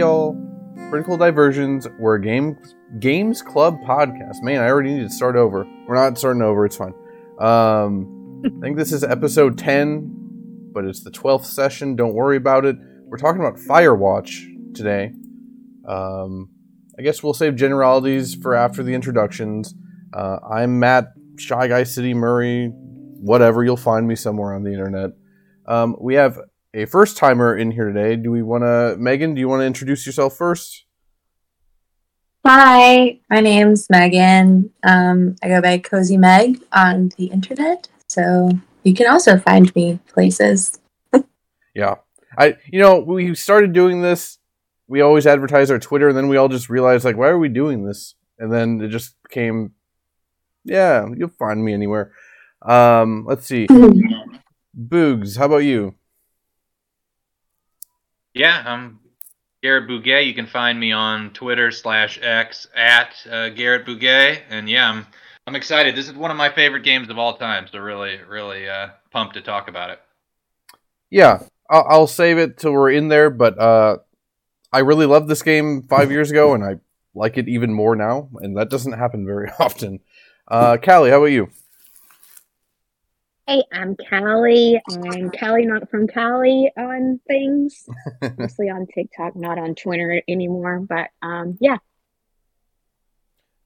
Y'all, Critical Diversions. We're a game games club podcast. Man, I already need to start over. We're not starting over. It's fine. Um, I think this is episode ten, but it's the twelfth session. Don't worry about it. We're talking about Firewatch today. Um, I guess we'll save generalities for after the introductions. Uh, I'm Matt, Shy Guy City Murray. Whatever, you'll find me somewhere on the internet. Um, we have a first timer in here today. Do we want to, Megan? Do you want to introduce yourself first? Hi, my name's Megan. Um, I go by Cozy Meg on the internet, so you can also find me places. Yeah, I. You know, we started doing this. We always advertise our Twitter, and then we all just realized, like, why are we doing this? And then it just became, yeah, you'll find me anywhere. Um, let's see, Boogs. How about you? Yeah, I'm Garrett Bugay. You can find me on Twitter slash X at uh, Garrett Bugay, and yeah, I'm I'm excited. This is one of my favorite games of all time, so really, really uh, pumped to talk about it. Yeah, I'll, I'll save it till we're in there. But uh, I really loved this game five years ago, and I like it even more now, and that doesn't happen very often. Uh, Callie, how about you? Hey, I'm Callie. I'm Callie, not from Cali on things. Mostly on TikTok, not on Twitter anymore. But um, yeah.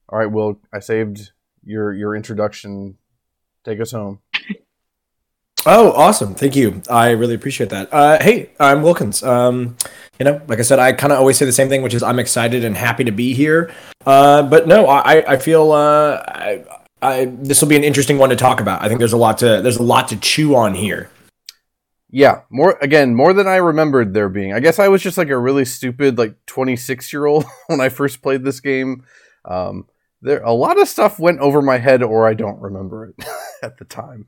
All right, well, I saved your your introduction. Take us home. Oh, awesome! Thank you. I really appreciate that. Uh, hey, I'm Wilkins. Um, you know, like I said, I kind of always say the same thing, which is I'm excited and happy to be here. Uh, but no, I, I feel uh, I, I, this will be an interesting one to talk about. I think there's a lot to there's a lot to chew on here. Yeah, more again, more than I remembered there being. I guess I was just like a really stupid like 26 year old when I first played this game. Um, there a lot of stuff went over my head, or I don't remember it at the time.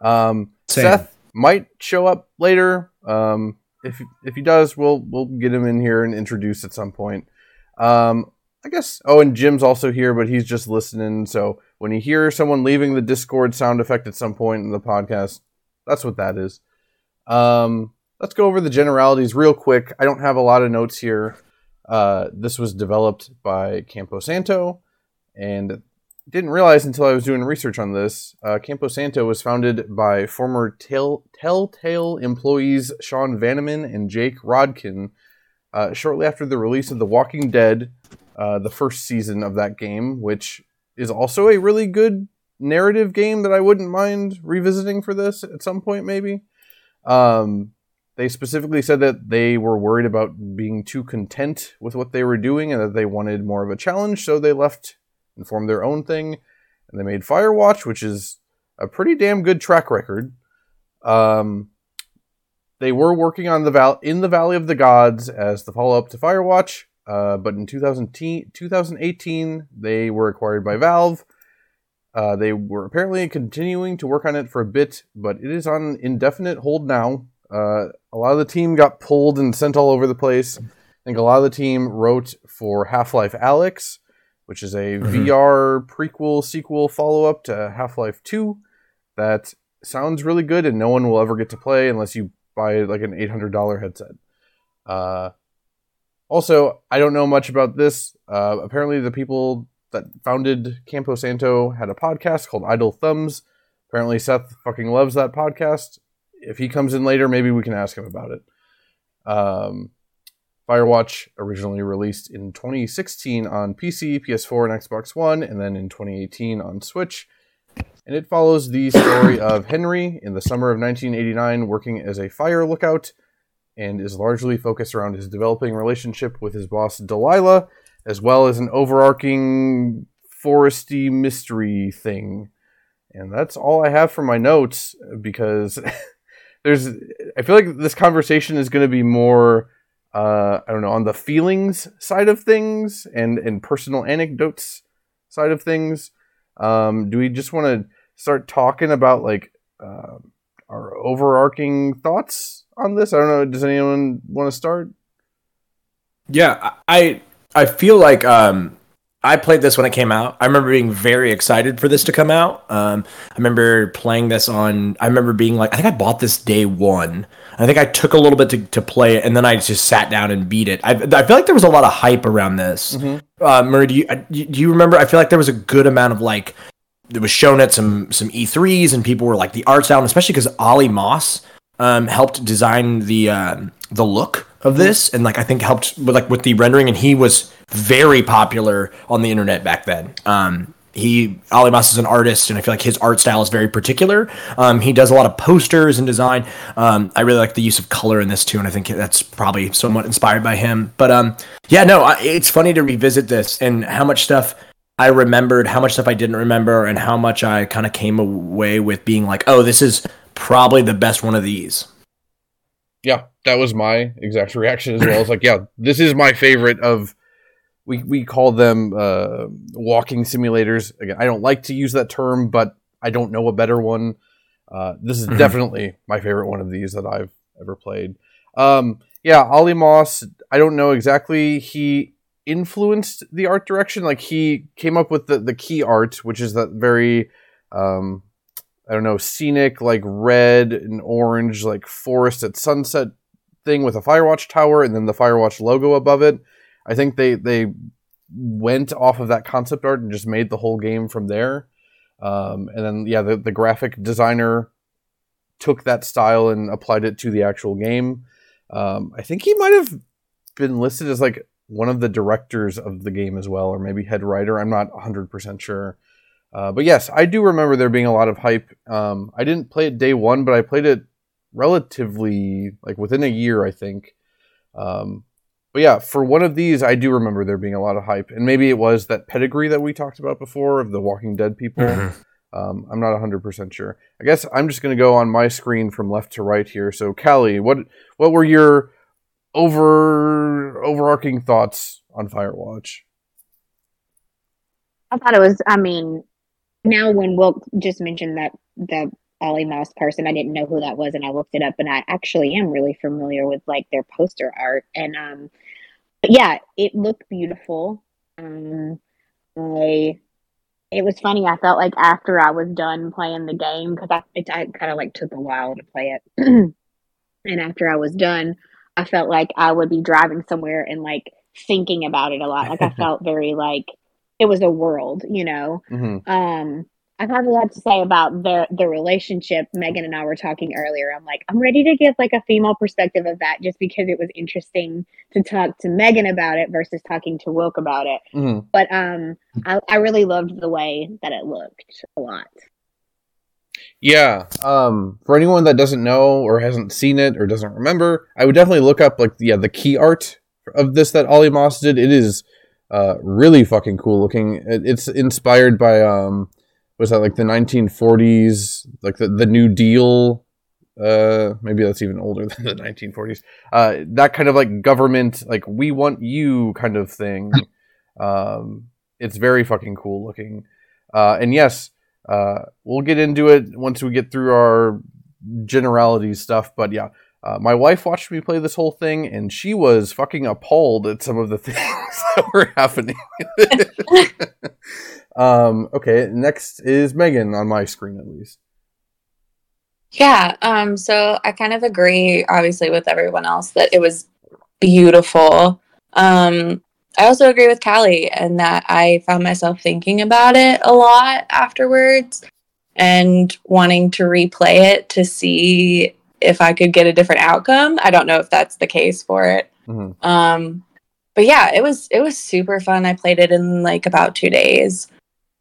Um, Seth might show up later. Um, if if he does, we'll we'll get him in here and introduce at some point. Um, I guess. Oh, and Jim's also here, but he's just listening. So when you hear someone leaving the Discord sound effect at some point in the podcast, that's what that is. Um, let's go over the generalities real quick. I don't have a lot of notes here. Uh, this was developed by Campo Santo, and didn't realize until I was doing research on this. Uh, Campo Santo was founded by former Tell- Telltale employees Sean Vanaman and Jake Rodkin uh, shortly after the release of The Walking Dead, uh, the first season of that game, which is also a really good narrative game that I wouldn't mind revisiting for this at some point, maybe. Um, they specifically said that they were worried about being too content with what they were doing and that they wanted more of a challenge, so they left and formed their own thing. And they made Firewatch, which is a pretty damn good track record. Um, they were working on the val- in the Valley of the Gods as the follow up to Firewatch, uh, but in 2010 2018 they were acquired by Valve. Uh, they were apparently continuing to work on it for a bit, but it is on indefinite hold now. Uh, a lot of the team got pulled and sent all over the place. I think a lot of the team wrote for Half Life Alyx, which is a VR prequel, sequel, follow up to Half Life 2 that sounds really good and no one will ever get to play unless you buy like an $800 headset. Uh, also, I don't know much about this. Uh, apparently, the people that founded Campo Santo had a podcast called Idle Thumbs. Apparently, Seth fucking loves that podcast. If he comes in later, maybe we can ask him about it. Um, Firewatch originally released in 2016 on PC, PS4, and Xbox One, and then in 2018 on Switch. And it follows the story of Henry in the summer of 1989 working as a fire lookout and is largely focused around his developing relationship with his boss Delilah, as well as an overarching foresty mystery thing. And that's all I have for my notes because there's I feel like this conversation is going to be more uh, I don't know on the feelings side of things and and personal anecdotes side of things. Um, do we just want to start talking about like uh, our overarching thoughts on this? I don't know. Does anyone want to start? Yeah, I I feel like um, I played this when it came out. I remember being very excited for this to come out. Um, I remember playing this on. I remember being like, I think I bought this day one I think I took a little bit to, to play it, and then I just sat down and beat it. I, I feel like there was a lot of hype around this. Mm-hmm. Uh, Murray, do you uh, do you remember? I feel like there was a good amount of like it was shown at some some E3s, and people were like the art's out, especially because Olly Moss um, helped design the um, the look of this, and like I think helped with like with the rendering, and he was very popular on the internet back then. Um, he Olly Moss is an artist, and I feel like his art style is very particular. Um, he does a lot of posters and design. Um, I really like the use of color in this too, and I think that's probably somewhat inspired by him. But um, yeah, no, I, it's funny to revisit this and how much stuff I remembered, how much stuff I didn't remember, and how much I kind of came away with being like, oh, this is probably the best one of these. Yeah, that was my exact reaction as well. It's like, yeah, this is my favorite of. We we call them uh, walking simulators. Again, I don't like to use that term, but I don't know a better one. Uh, this is Mhm. definitely my favorite one of these that I've ever played. Um, yeah, Olly Moss. I don't know exactly. He influenced the art direction. Like he came up with the the key art, which is that very um, I don't know, scenic, like red and orange, like forest at sunset thing with a Firewatch tower and then the Firewatch logo above it. I think they they went off of that concept art and just made the whole game from there. Um, and then yeah, the, the graphic designer took that style and applied it to the actual game. Um, I think he might have been listed as like one of the directors of the game as well, or maybe head writer. I'm not 100% sure. Uh, but yes, I do remember there being a lot of hype. Um, I didn't play it day one, but I played it relatively like within a year, I think. Um, but yeah, for one of these, I do remember there being a lot of hype, and maybe it was that pedigree that we talked about before of the Walking Dead people. Um, I'm not 100% sure. I guess I'm just going to go on my screen from left to right here. So, Callie, what what were your over overarching thoughts on Firewatch? I thought it was. I mean, now when Wilk just mentioned that the Olly Moss person, I didn't know who that was, and I looked it up, and I actually am really familiar with like their poster art, and um, yeah, it looked beautiful. Um, I it was funny. I felt like after I was done playing the game because I it I kind of like took a while to play it, and after I was done, I felt like I would be driving somewhere and like thinking about it a lot. Like I felt very like it was a world, you know. Mm-hmm. Um, I've had a lot to say about the the relationship. Megan and I were talking earlier. I'm like, I'm ready to give like a female perspective of that, just because it was interesting to talk to Megan about it versus talking to Wilk about it. Mm-hmm. But um, I, I really loved the way that it looked a lot. Yeah. Um, for anyone that doesn't know or hasn't seen it or doesn't remember, I would definitely look up like yeah the key art of this that Olly Moss did. It is uh, really fucking cool looking. It, it's inspired by um, was that like the 1940s, like the the New Deal. Uh, maybe that's even older than the 1940s. Uh, that kind of like government, like we want you kind of thing. Um, it's very fucking cool looking. Uh, and yes, uh, we'll get into it once we get through our generality stuff. But yeah, uh, my wife watched me play this whole thing, and she was fucking appalled at some of the things that were happening. um, okay, next is Megan on my screen at least. Yeah, um, so I kind of agree, obviously, with everyone else that it was beautiful. Um, I also agree with Callie and that I found myself thinking about it a lot afterwards and wanting to replay it to see if I could get a different outcome. I don't know if that's the case for it. Mhm. Um, but yeah, it was it was super fun. I played it in like about two days,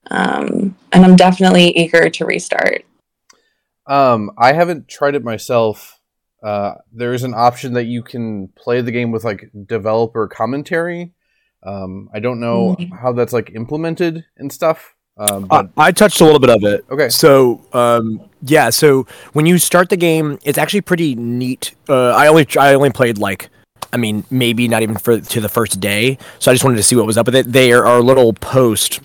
um, and I'm definitely eager to restart. Um, I haven't tried it myself. Uh, there is an option that you can play the game with like developer commentary. Um, I don't know Mhm. how that's like implemented and stuff. Um, I, I touched a little bit of it. okay, So, um, yeah. So when you start the game, it's actually pretty neat. Uh, I only I only played like, I mean, maybe not even for to the first day. So I just wanted to see what was up with it. There are little posts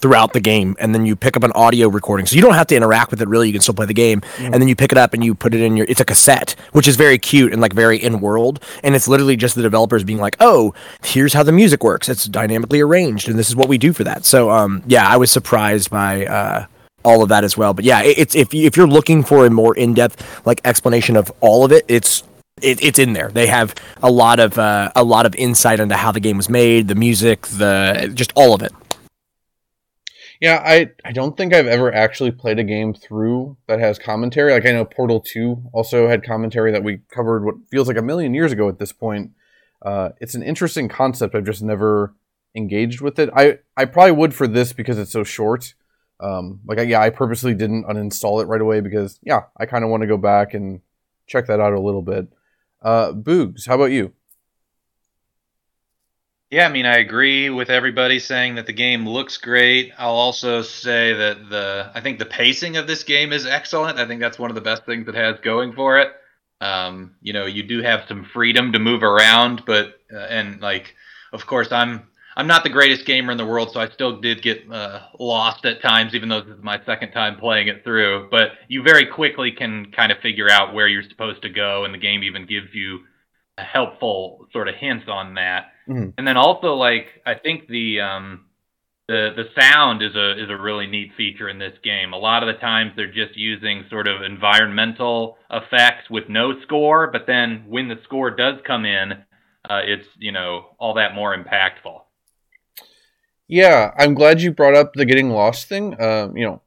throughout the game, and then you pick up an audio recording. So you don't have to interact with it really. You can still play the game, and then you pick it up and you put it in your. It's a cassette, which is very cute and like very in world. And it's literally just the developers being like, "Oh, here's how the music works. It's dynamically arranged, and this is what we do for that." So, um, yeah, I was surprised by. Uh, all of that as well. But yeah, it, it's if if you're looking for a more in depth like explanation of all of it, it's it, it's in there. They have a lot of uh, a lot of insight into how the game was made, the music, the just all of it. Yeah, I I don't think I've ever actually played a game through that has commentary. Like I know Portal Two also had commentary that we covered what feels like a million years ago at this point. Uh, it's an interesting concept. I've just never engaged with it. I I probably would for this because it's so short. Um, like yeah, I purposely didn't uninstall it right away because yeah, I kind of want to go back and check that out a little bit. Uh, Boogs, how about you? Yeah, I mean, I agree with everybody saying that the game looks great. I'll also say that the I think the pacing of this game is excellent. I think that's one of the best things it has going for it. Um, you know, you do have some freedom to move around, but uh, and like, of course, I'm I'm not the greatest gamer in the world, so I still did get uh, lost at times, even though this is my second time playing it through. But you very quickly can kind of figure out where you're supposed to go, and the game even gives you a helpful sort of hints on that. Mm-hmm. And then also, like, I think the um, the the sound is a is a really neat feature in this game. A lot of the times they're just using sort of environmental effects with no score, but then when the score does come in, uh, it's you know all that more impactful. Yeah, I'm glad you brought up the getting lost thing. Um, you know,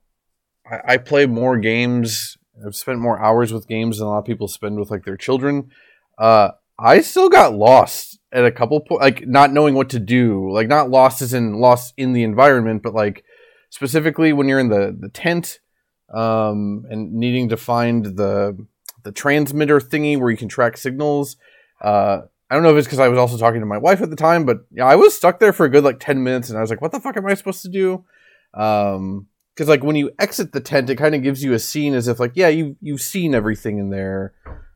I, I play more games. I've spent more hours with games than a lot of people spend with like their children. Uh, I still got lost at a couple points, like not knowing what to do. Like not lost as in lost in the environment, but like specifically when you're in the the tent um, and needing to find the the transmitter thingy where you can track signals. Uh, I don't know if it's because I was also talking to my wife at the time, but yeah, I was stuck there for a good like ten minutes, and I was like, "What the fuck am I supposed to do?" Um, because like when you exit the tent, it kind of gives you a scene as if like, yeah, you you've seen everything in there.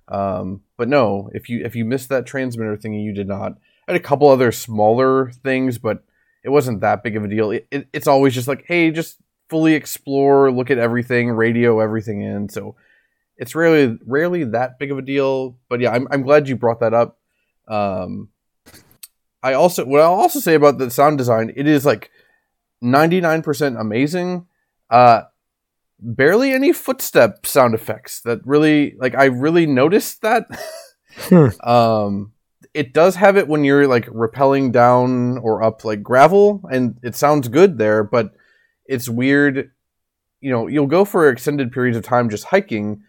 Um, but no, if you if you missed that transmitter thingy, you did not. I had a couple other smaller things, but it wasn't that big of a deal. It, it, it's always just like, hey, just fully explore, look at everything, radio everything in. So it's rarely rarely that big of a deal. But yeah, I'm I'm glad you brought that up. Um, I also what I'll also say about the sound design, it is like 99% amazing. Uh, barely any footstep sound effects that really like I really noticed that. Hmm. um, it does have it when you're like rappelling down or up like gravel, and it sounds good there, but it's weird. You know, you'll go for extended periods of time just hiking,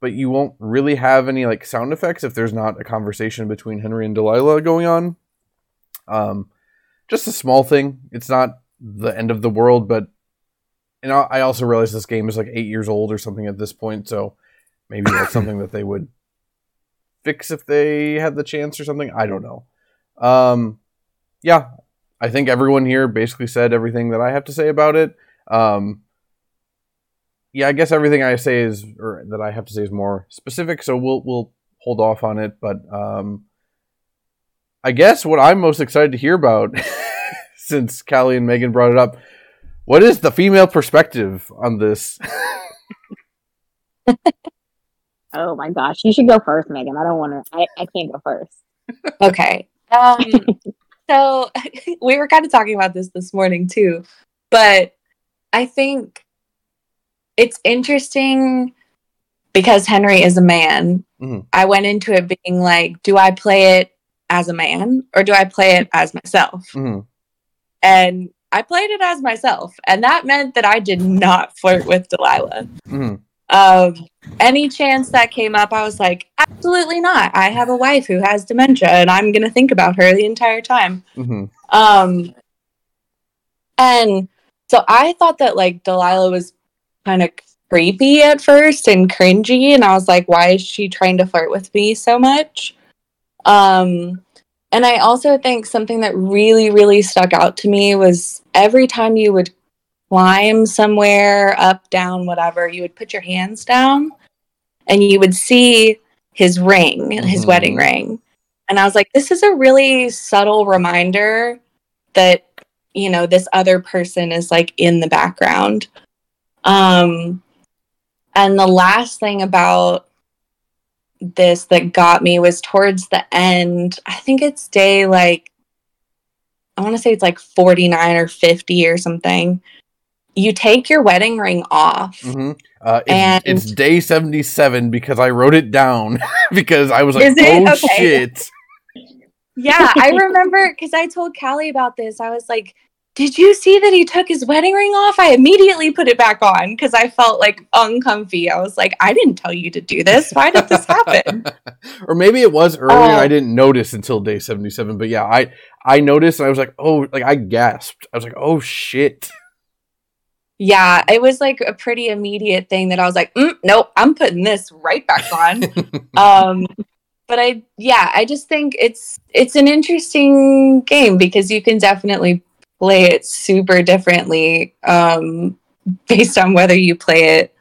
but you won't really have any like sound effects if there's not a conversation between Henry and Delilah going on. Um, just a small thing. It's not the end of the world, but and I also realize this game is like eight years old or something at this point, so maybe that's something that they would fix if they had the chance or something. I don't know. Um, yeah, I think everyone here basically said everything that I have to say about it. Um, yeah, I guess everything I say is or that I have to say is more specific, so we'll we'll hold off on it. But um, I guess what I'm most excited to hear about, since Callie and Megan brought it up, what is the female perspective on this? oh my gosh, you should go first, Megan. I don't want to. I, I can't go first. Okay. Um, so we were kind of talking about this this morning too, but I think it's interesting because Henry is a man. Mm-hmm. I went into it being like, do I play it as a man or do I play it as myself? Mm-hmm. And I played it as myself, and that meant that I did not flirt with Delilah. Mm-hmm. Um, any chance that came up, I was like, absolutely not. I have a wife who has dementia, and I'm going to think about her the entire time. Mm-hmm. Um, and so I thought that like Delilah was kind of creepy at first and cringy and I was like why is she trying to flirt with me so much um and I also think something that really really stuck out to me was every time you would climb somewhere up down whatever you would put your hands down and you would see his ring mm-hmm. his wedding ring and I was like this is a really subtle reminder that you know this other person is like in the background um, and the last thing about this that got me was towards the end. I think it's day like, I want to say it's like 49 or 50 or something. you take your wedding ring off. hmm Uh, it's, And- it's day seventy-seven because I wrote it down because I was like? "Oh Okay. shit!" Yeah, I remember because I told Callie about this. I was like, "Did you see that he took his wedding ring off?" I immediately put it back on because I felt like uncomfy. I was like, "I didn't tell you to do this. Why did this happen?" or maybe it was earlier and Oh. I didn't notice until day 77. But yeah, I I noticed and I was like, oh, like I gasped. I was like, oh shit. yeah, it was like a pretty immediate thing that I was like, mm, "Nope, I'm putting this right back on." um but i yeah i just think it's it's an interesting game because you can definitely play it super differently um based on whether you play it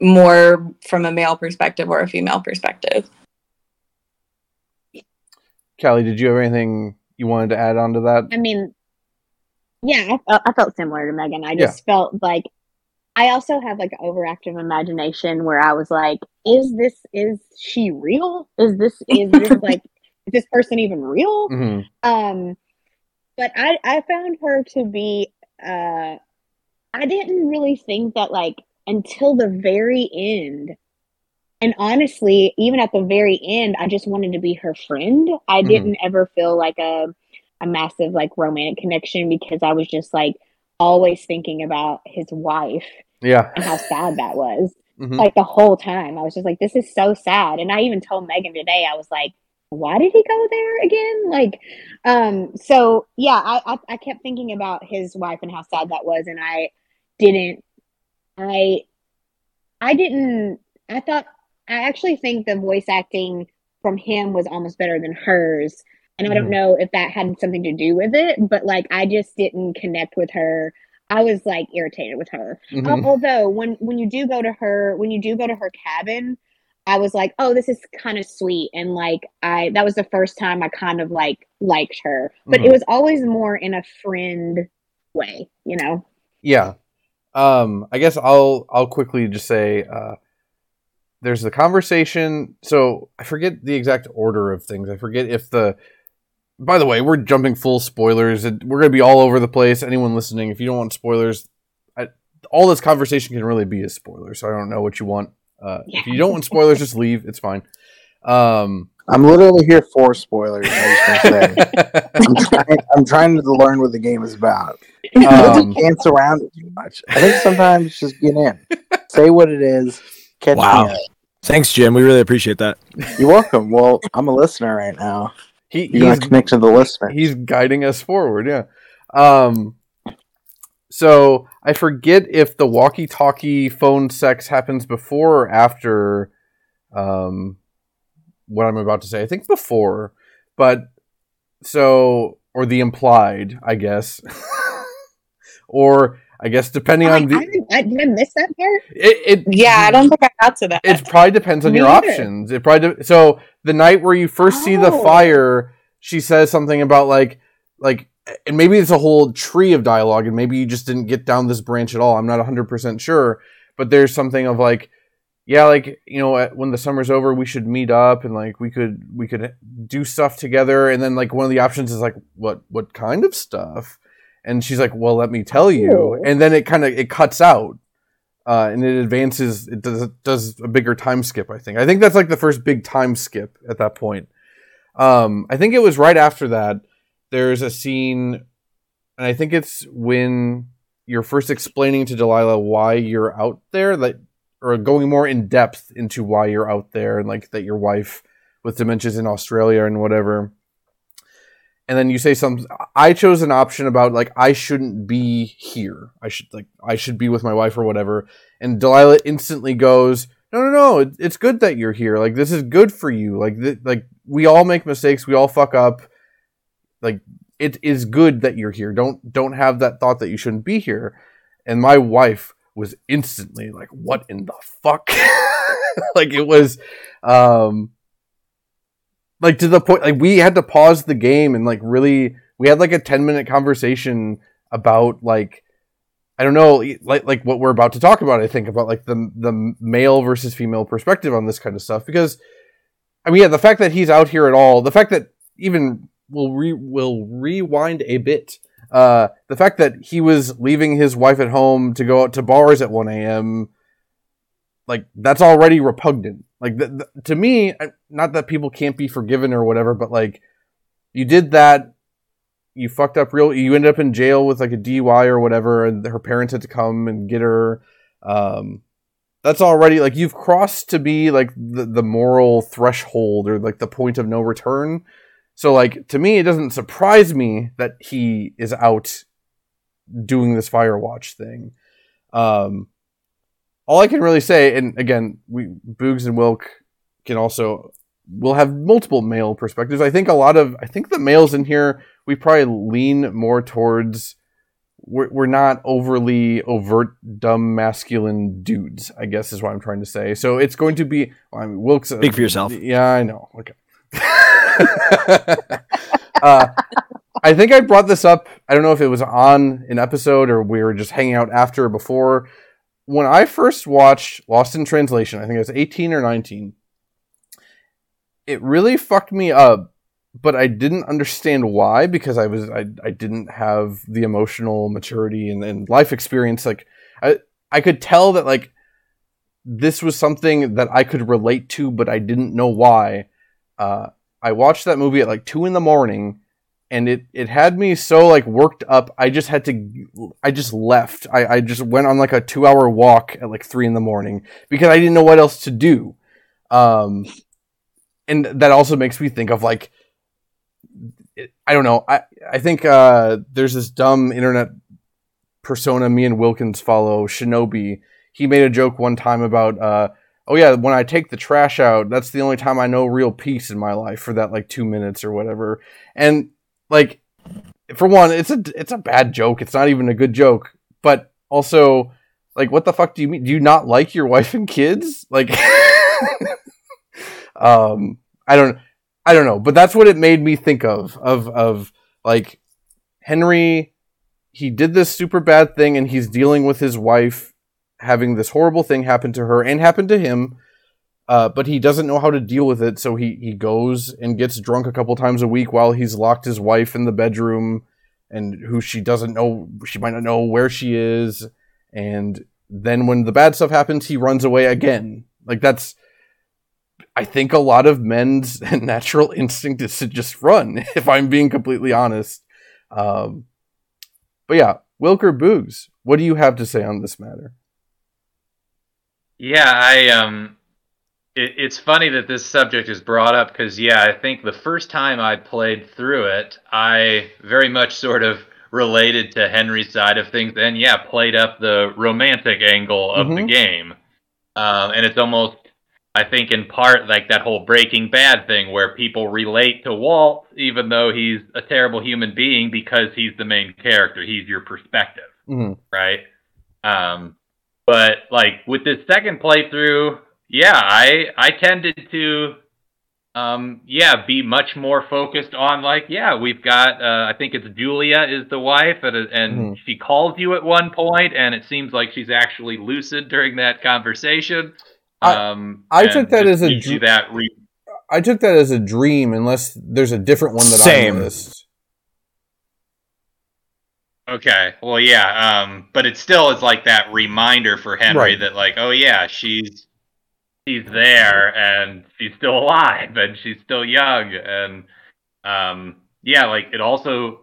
more from a male perspective or a female perspective Callie, did you have anything you wanted to add on to that? I mean, yeah, I, felt- I felt similar to Megan. I just felt like I also have like an overactive imagination where I was like, is this is she real? Is this is this like is this person even real? hmm Um, but I I found her to be uh, I didn't really think that like until the very end. And honestly, even at the very end, I just wanted to be her friend. I Mhm. didn't ever feel like a a massive like romantic connection because I was just like always thinking about his wife Yeah. and how sad that was. hmm Like the whole time, I was just like, "This is so sad." And I even told Megan today, I was like, "Why did he go there again?" Like, um. So yeah, I I, I kept thinking about his wife and how sad that was, and I didn't. I I didn't. I thought I actually think the voice acting from him was almost better than hers. And I don't Mhm. know if that had something to do with it, but like I just didn't connect with her. I was like irritated with her. Mhm. Al- Although when when you do go to her when you do go to her cabin, I was like, oh, this is kind of sweet, and like I that was the first time I kind of like liked her, but Mhm. it was always more in a friend way, you know. Yeah. Um, I guess I'll I'll quickly just say uh, there's the conversation. So I forget the exact order of things. I forget if the. By the way, we're jumping full spoilers. We're going to be all over the place. Anyone listening, if you don't want spoilers, I, all this conversation can really be a spoiler. So I don't know what you want. Uh, If you don't want spoilers, just leave. It's fine. Um, I'm literally here for spoilers. I was say. I'm, trying, I'm trying to learn what the game is about. um, Dance around it too much. I think sometimes just get in, say what it is, catch Wow. me up. Thanks, Jim. We really appreciate that. You're welcome. Well, I'm a listener right now. he, You're he's gonna to the listener. he's guiding us forward yeah um so i forget if the walkie-talkie phone sex happens before or after um what i'm about to say i think before but so or the implied i guess or i guess depending I, on the I, I, did I miss that part? it, it yeah i don't think i got to that it probably depends on Me your neither. options. It probably de- so the night where you first see the Oh. fire, she says something about like like and maybe it's a whole tree of dialogue and maybe you just didn't get down this branch at all. I'm not 100% sure, but there's something of like yeah, like you know, when the summer's over, we should meet up and like we could we could do stuff together. And then like one of the options is like, what what kind of stuff? And she's like, well, let me tell you. And then it kind of it cuts out, uh, and it advances. It does does a bigger time skip. I think. I think that's like the first big time skip at that point. Um, I think it was right after that. There's a scene, and I think it's when you're first explaining to Delilah why you're out there, like or going more in depth into why you're out there and like that your wife with dementia's in Australia and whatever. And then you say something. I chose an option about like I shouldn't be here. I should like I should be with my wife or whatever. And Delilah instantly goes, "No, no, no! It, it's good that you're here. Like this is good for you. Like th- like we all make mistakes. We all fuck up. Like it is good that you're here. Don't don't have that thought that you shouldn't be here." And my wife was instantly like, "What in the fuck?" like it was, um, like to the point like we had to pause the game and like really we had like a ten minute conversation about like I don't know like like what we're about to talk about. I think about like the the male versus female perspective on this kind of stuff because I mean yeah the fact that he's out here at all the fact that even we'll re- will rewind a bit Uh, the fact that he was leaving his wife at home to go out to bars at 1 a.m. like that's already repugnant. Like th- th- to me, I- not that people can't be forgiven or whatever, but like you did that, you fucked up real. You ended up in jail with like a DUI or whatever, and her parents had to come and get her. Um, that's already like you've crossed to be like the, the moral threshold or like the point of no return. So like to me, it doesn't surprise me that he is out doing this Firewatch thing. Um, all I can really say, and again, we Boogs and Wilk can also will have multiple male perspectives. I think a lot of I think the males in here we probably lean more towards we're, we're not overly overt dumb masculine dudes. I guess is what I'm trying to say. So it's going to be well, I mean, Wilk's a- Speak for yourself. Yeah, I know. Okay. uh, I think I brought this up. I don't know if it was on an episode or we were just hanging out after or before. When I first watched Lost in Translation, I think I was 18 or 19, it really fucked me up, but I didn't understand why because I was I, I didn't have the emotional maturity and, and life experience. Like I I could tell that like this was something that I could relate to, but I didn't know why. Uh, I watched that movie at like two in the morning, and it it had me so like worked up. I just had to. I just left. I I just went on like a two hour walk at like three in the morning because I didn't know what else to do. Um, and that also makes me think of like. I don't know. I I think uh, there's this dumb internet persona me and Wilkins follow, Shinobi. He made a joke one time about uh, oh yeah, when I take the trash out, that's the only time I know real peace in my life for that like two minutes or whatever. And like, for one, it's a it's a bad joke. It's not even a good joke. But also, like, what the fuck do you mean? Do you not like your wife and kids? Like, um, I don't, I don't know. But that's what it made me think of of of like Henry. He did this super bad thing, and he's dealing with his wife having this horrible thing happen to her and happen to him. Uh, but he doesn't know how to deal with it, so he, he goes and gets drunk a couple times a week while he's locked his wife in the bedroom, and who she doesn't know, she might not know where she is. And then when the bad stuff happens, he runs away again. Like that's, I think a lot of men's natural instinct is to just run. If I'm being completely honest, um, but yeah, Wilker Boogs, what do you have to say on this matter? Yeah, I um, it, it's funny that this subject is brought up because yeah, I think the first time I played through it, I very much sort of related to Henry's side of things, and yeah, played up the romantic angle of the Mhm. game, um, and it's almost. I think in part like that whole Breaking Bad thing where people relate to Walt even though he's a terrible human being because he's the main character. He's your perspective Mhm. right? Um, but like with this second playthrough, yeah, I I tended to, um, yeah, be much more focused on like, yeah, we've got, uh, I think it's Julia is the wife, and and Mhm. she calls you at one point, and it seems like she's actually lucid during that conversation. Um, I and took that as a gives dr- that re- I took that as a dream, unless there's a different one that Same. I missed. Okay. Well, yeah. Um, but it still is like that reminder for Henry Right. that, like, oh yeah, she's she's there and she's still alive and she's still young and um, yeah, like it also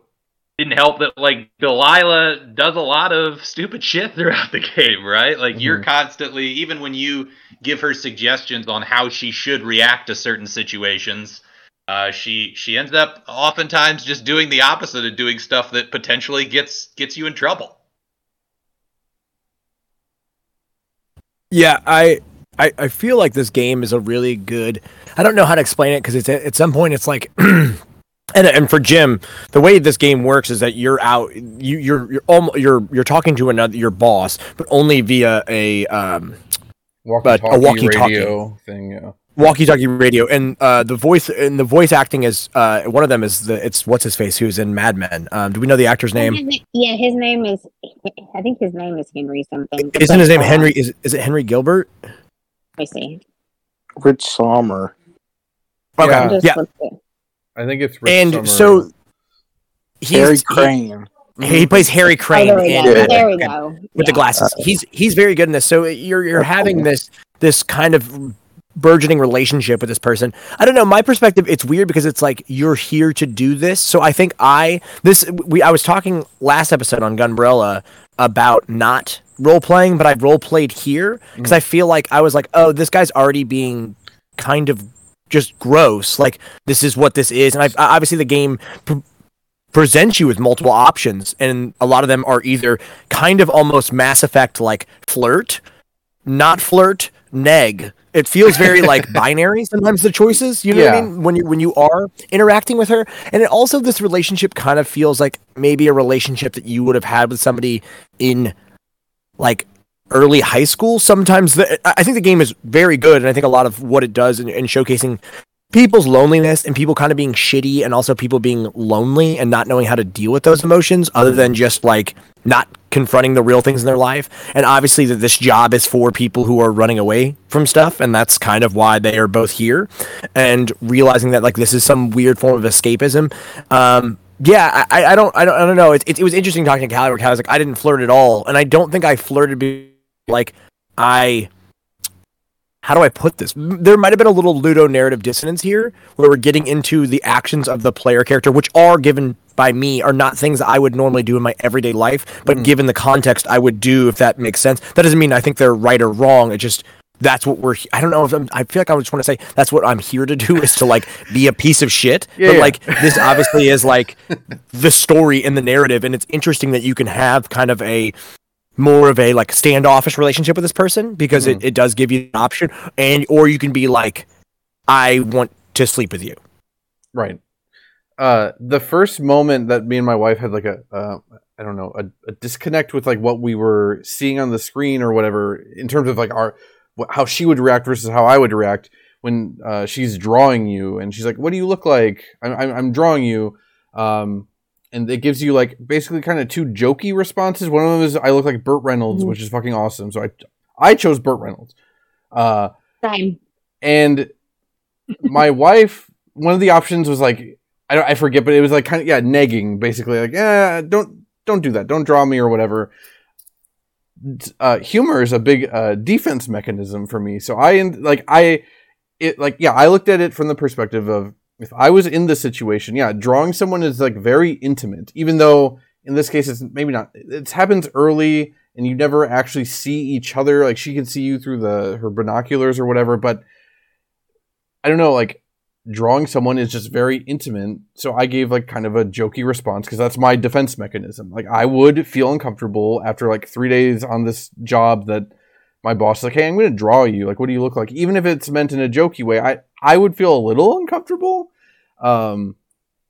didn't help that like Delilah does a lot of stupid shit throughout the game, right? Like you're Mhm. constantly, even when you give her suggestions on how she should react to certain situations. Uh, she she ends up oftentimes just doing the opposite of doing stuff that potentially gets gets you in trouble. Yeah, I, I I feel like this game is a really good. I don't know how to explain it because it's at some point it's like. And, and for Jim, the way this game works is that you're out, you, you're you're almost, you're you're talking to another your boss, but only via a um, But a walkie-talkie. radio thing. Yeah. Walkie-talkie radio, and uh, the voice and the voice acting is uh, one of them is the it's what's his face who's in Mad Men. Um, do we know the actor's name? Yeah, his name is. I think his name is Henry something. Isn't his name uh, Henry? Is is it Henry Gilbert? Let me see. Rich Sommer. Okay, Yeah. Yeah. I think it's Rick And Summer. so Harry he's he- Crane. He plays Harry Oh, Crane there we in go. Mad There we Men go. with the Yeah. glasses. he's he's very good in this. So you're you're having this this kind of burgeoning relationship with this person. I don't know. My perspective, it's weird because it's like you're here to do this. So I think I this we I was talking last episode on Gunbrella about not role playing, but I role played here because I feel like I was like, oh, this guy's already being kind of just gross. Like this is what this is, and I obviously the game. Pr- presents you with multiple options and a lot of them are either kind of almost mass effect like flirt not flirt neg. It feels very like binary sometimes the choices you know what i mean? When you when you are interacting with her. And it also this relationship kind of feels like maybe a relationship that you would have had with somebody in like early high school. Sometimes the, i I think the game is very good and i think a lot of what it does in, in showcasing people's loneliness and people kind of being shitty and also people being lonely and not knowing how to deal with those emotions other than just like not confronting the real things in their life and obviously that this job is for people who are running away from stuff and that's kind of why they are both here and realizing that like this is some weird form of escapism um yeah, I, I don't, I don't, I don't know. It, it, it was interesting talking to Callie. Where was like, I didn't flirt at all, and I don't think I flirted. Be like, I how do I put this? There might have been a little Ludonarrative dissonance here, where we're getting into the actions of the player character, which are given by me, are not things that I would normally do in my everyday life, but hmm. given the context, I would do if that makes sense. That doesn't mean I think they're right or wrong. It just that's what we're. I don't know if I'm, I feel like I just want to say that's what I'm here to do is to like be a piece of shit. Yeah, but yeah. like this obviously is like the story in the narrative, and it's interesting that you can have kind of a more of a like standoffish relationship with this person because it, it does give you an option and or you can be like i want to sleep with you Right. Uh, the first moment that me and my wife had like a, uh, I don't know, a, a disconnect with like what we were seeing on the screen or whatever in terms of like our how she would react versus how I would react when uh, she's drawing you and she's like, "What do you look like?" I'm, I'm, I'm drawing you, um, and it gives you like basically kind of two jokey responses. One of them is, "I look like Burt Reynolds," Mhm. which is fucking awesome. So I I chose Burt Reynolds. Uh, Same. and my wife one of the options was like I, don't, I forget but it was like kind of yeah negging basically like yeah don't don't do that don't draw me or whatever uh, humor is a big uh, defense mechanism for me so i like i it like yeah i looked at it from the perspective of if i was in this situation yeah drawing someone is like very intimate even though in this case it's maybe not it happens early and you never actually see each other like she can see you through the her binoculars or whatever but I don't know, like drawing someone is just very intimate. So I gave like kind of a jokey response because that's my defense mechanism. Like I would feel uncomfortable after like three days on this job that my boss is like, hey, I'm going to draw you. Like, what do you look like? Even if it's meant in a jokey way, I I would feel a little uncomfortable. Um,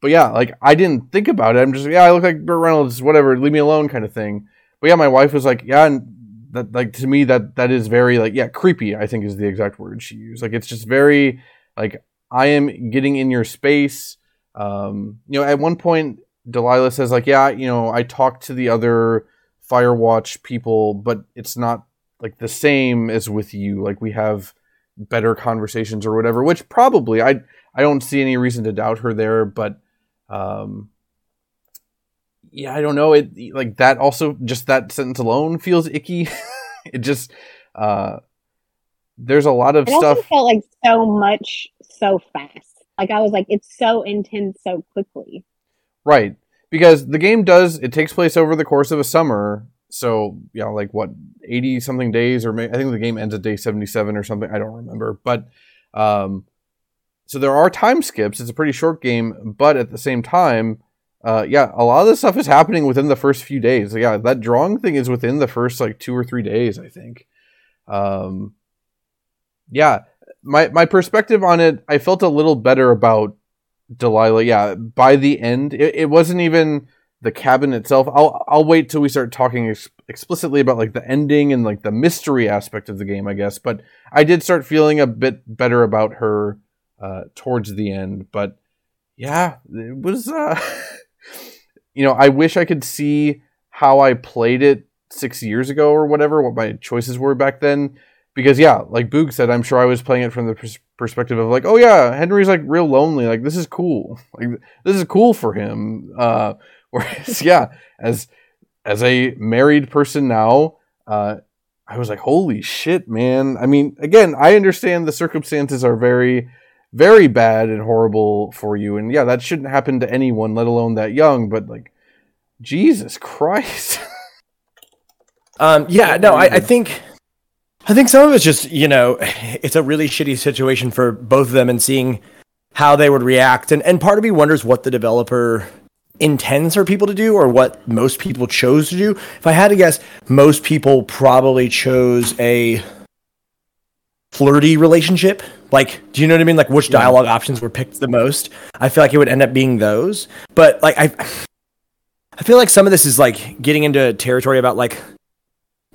but yeah, like I didn't think about it. I'm just yeah, I look like Burt Reynolds, whatever. Leave me alone, kind of thing. But yeah, my wife was like, yeah, and that like to me that that is very like yeah, creepy. I think is the exact word she used. Like it's just very like I am getting in your space. Um, you know, at one point Delilah says like, yeah, you know, I talked to the other Firewatch people, but it's not like the same as with you. Like we have better conversations or whatever, which probably I I don't see any reason to doubt her there, but um yeah, I don't know. It like that also just that sentence alone feels icky. it just uh there's a lot of It also stuff felt like so much so fast. Like I was like, it's so intense so quickly. Right. Because the game does it takes place over the course of a summer. So, yeah, like what, 80 something days or may, I think the game ends at day 77 or something. I don't remember. But um so there are time skips. It's a pretty short game, but at the same time, uh yeah, a lot of this stuff is happening within the first few days. Yeah, that drawing thing is within the first like 2 or 3 days, I think. Um yeah, my my perspective on it, I felt a little better about Delilah. Yeah, by the end, it, it wasn't even the cabin itself. I'll I'll wait till we start talking ex- explicitly about like the ending and like the mystery aspect of the game, I guess. But I did start feeling a bit better about her uh, towards the end. But yeah, it was. Uh, you know, I wish I could see how I played it six years ago or whatever, what my choices were back then. Because yeah, like Boog said, I'm sure I was playing it from the pers- perspective of like, oh yeah, Henry's like real lonely. Like this is cool. Like this is cool for him. Uh, whereas yeah, as as a married person now, uh, I was like, holy shit, man. I mean, again, I understand the circumstances are very, very bad and horrible for you, and yeah, that shouldn't happen to anyone, let alone that young. But like, Jesus Christ. Um, yeah, no, I, I think I think some of it's just, you know, it's a really shitty situation for both of them and seeing how they would react. And and part of me wonders what the developer intends for people to do or what most people chose to do. If I had to guess, most people probably chose a flirty relationship. Like, do you know what I mean? Like which dialogue options were picked the most? I feel like it would end up being those. But like I I feel like some of this is like getting into territory about like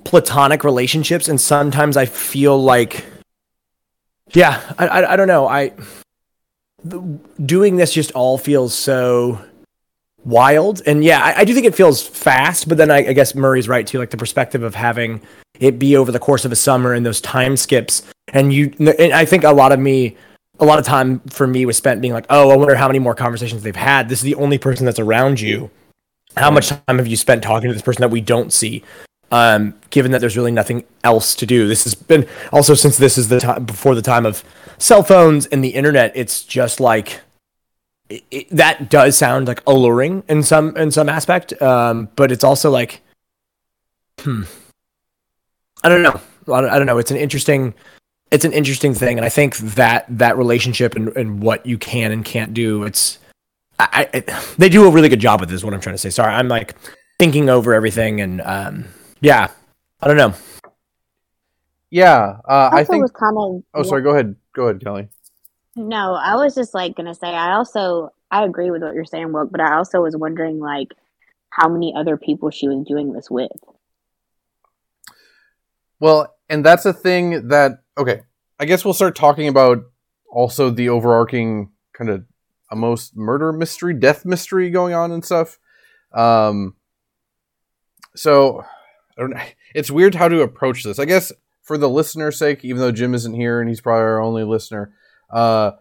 platonic relationships and sometimes i feel like yeah i, I, I don't know i the, doing this just all feels so wild and yeah I, I do think it feels fast but then I, I guess murray's right too like the perspective of having it be over the course of a summer and those time skips and you and i think a lot of me a lot of time for me was spent being like oh i wonder how many more conversations they've had this is the only person that's around you how much time have you spent talking to this person that we don't see um, given that there's really nothing else to do. This has been also since this is the time before the time of cell phones and the internet. It's just like it, it, that does sound like alluring in some in some aspect, um, but it's also like, hmm, I don't know. I don't, I don't know. It's an interesting it's an interesting thing, and I think that that relationship and, and what you can and can't do. It's I, I, they do a really good job with this. Is what I'm trying to say. Sorry, I'm like thinking over everything and um, yeah, I don't know. Yeah, uh, I think. was kind of. Oh, sorry. Go ahead. Go ahead, Callie. No, I was just like gonna say. I also I agree with what you're saying, Wilk, but I also was wondering like how many other people she was doing this with. Well, and that's a thing that okay. I guess we'll start talking about also the overarching kind of almost murder mystery, death mystery going on and stuff. Um, so I don't. It's weird how to approach this. I guess for the listener's sake, even though Jim isn't here and he's probably our only listener, uh,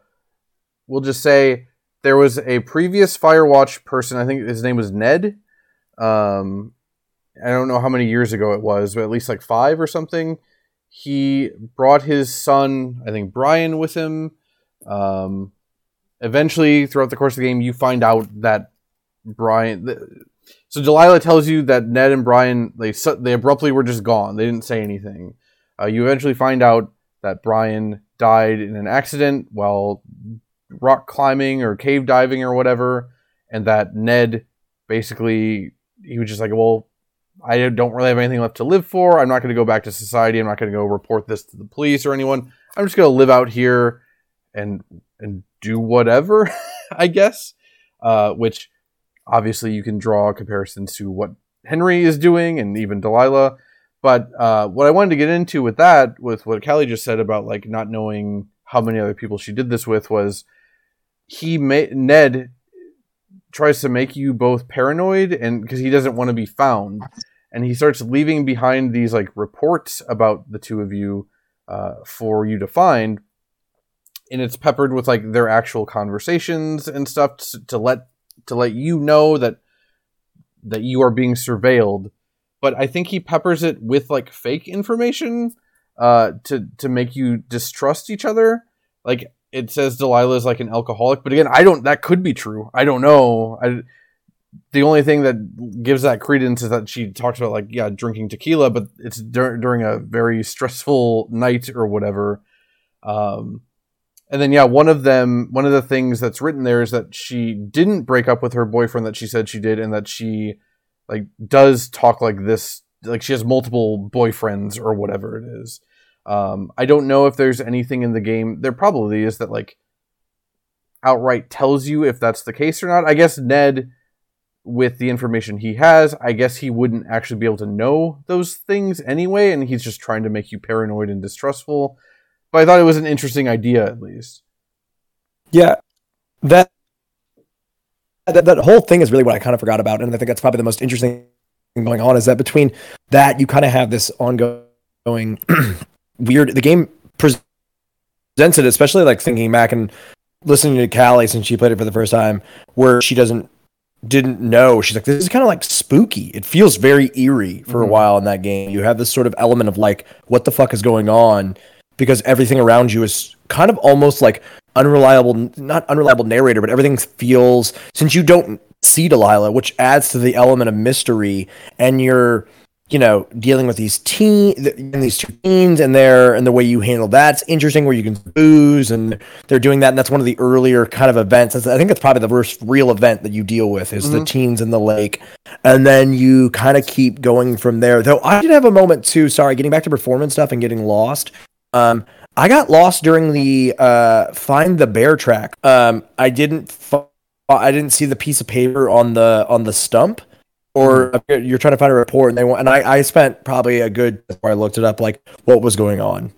we'll just say there was a previous Firewatch person. I think his name was Ned. Um, I don't know how many years ago it was, but at least like five or something. He brought his son, I think Brian, with him. Um, eventually, throughout the course of the game, you find out that Brian. So Delilah tells you that Ned and Brian they su- they abruptly were just gone. They didn't say anything. Uh, you eventually find out that Brian died in an accident while rock climbing or cave diving or whatever, and that Ned basically he was just like, well, I don't really have anything left to live for. I'm not going to go back to society. I'm not going to go report this to the police or anyone. I'm just going to live out here and and do whatever, I guess. Uh, which obviously you can draw comparisons to what Henry is doing and even Delilah. But uh, what I wanted to get into with that, with what Callie just said about like not knowing how many other people she did this with, was he made Ned tries to make you both paranoid and because he doesn't want to be found, and he starts leaving behind these like reports about the two of you uh, for you to find, and it's peppered with like their actual conversations and stuff to, to let to let you know that that you are being surveilled. But I think he peppers it with like fake information uh, to to make you distrust each other. Like it says Delilah is like an alcoholic, but again, I don't. That could be true. I don't know. I the only thing that gives that credence is that she talks about like yeah drinking tequila, but it's dur- during a very stressful night or whatever. Um, and then yeah, one of them, one of the things that's written there is that she didn't break up with her boyfriend that she said she did, and that she like does talk like this, like she has multiple boyfriends or whatever it is. Um, I don't know if there's anything in the game. There probably is that like outright tells you if that's the case or not. I guess Ned, with the information he has, I guess he wouldn't actually be able to know those things anyway, and he's just trying to make you paranoid and distrustful but I thought it was an interesting idea at least. Yeah, that that, that whole thing is really what I kind of forgot about, and I think that's probably the most interesting thing going on is that between that you kind of have this ongoing weird. The game presents it, especially like thinking back and listening to Callie since she played it for the first time, where she doesn't didn't know. She's like, this is kind of like spooky. It feels very eerie for a Mhm. while in that game. You have this sort of element of like, what the fuck is going on? Because everything around you is kind of almost like unreliable, not unreliable narrator, but everything feels since you don't see Delilah, which adds to the element of mystery, and you're you know, dealing with these teen, and these two teens, and their and the way you handle that's interesting. Where you can booze, and they're doing that, and that's one of the earlier kind of events. I think that's probably the first real event that you deal with is the Mhm. teens in the lake, and then you kind of keep going from there. Though I did have a moment too. Sorry, getting back to performance stuff and getting lost. Um, I got lost during the uh, find the bear track. Um, I didn't. F- I didn't see the piece of paper on the on the stump or you're trying to find a report and they want and I, I spent probably a good before I looked it up like what was going on.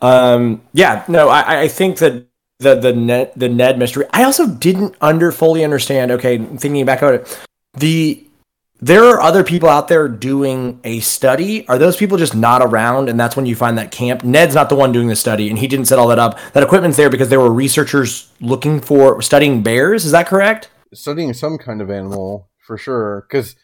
Um yeah, no, I, I think that the the net the Ned mystery I also didn't under fully understand, okay, thinking back about it, the there are other people out there doing a study. Are those people just not around and that's when you find that camp? Ned's not the one doing the study and he didn't set all that up. That equipment's there because there were researchers looking for studying bears, is that correct? studying some kind of animal for sure because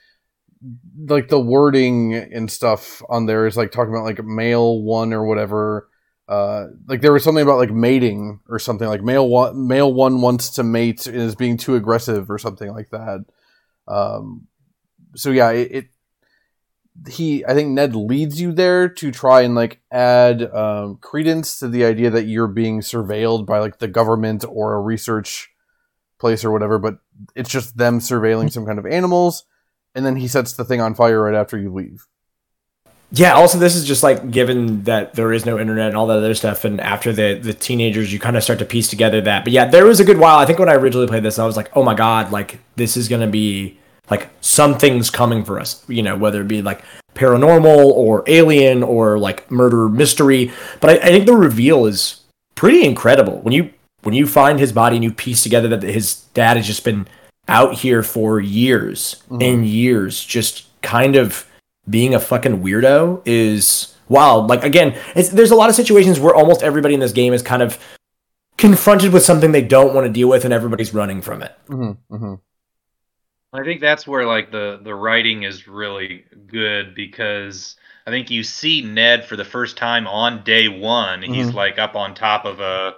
like the wording and stuff on there is like talking about like male one or whatever uh like there was something about like mating or something like male one male one wants to mate and is being too aggressive or something like that um so yeah it, it he i think ned leads you there to try and like add um credence to the idea that you're being surveilled by like the government or a research place or whatever but it's just them surveilling some kind of animals and then he sets the thing on fire right after you leave Yeah. Also, this is just like given that there is no internet and all that other stuff, and after the the teenagers, you kind of start to piece together that. But yeah, there was a good while. I think when I originally played this, I was like, oh my god, like this is gonna be like something's coming for us. You know, whether it be like paranormal or alien or like murder mystery. But I, I think the reveal is pretty incredible when you when you find his body and you piece together that his dad has just been out here for years Mhm. and years, just kind of being a fucking weirdo is wild. Like again, it's, there's a lot of situations where almost everybody in this game is kind of confronted with something they don't want to deal with, and everybody's running from it. mm-hmm, mm-hmm. I think that's where like the the writing is really good because I think you see Ned for the first time on day one. He's Mhm. like up on top of a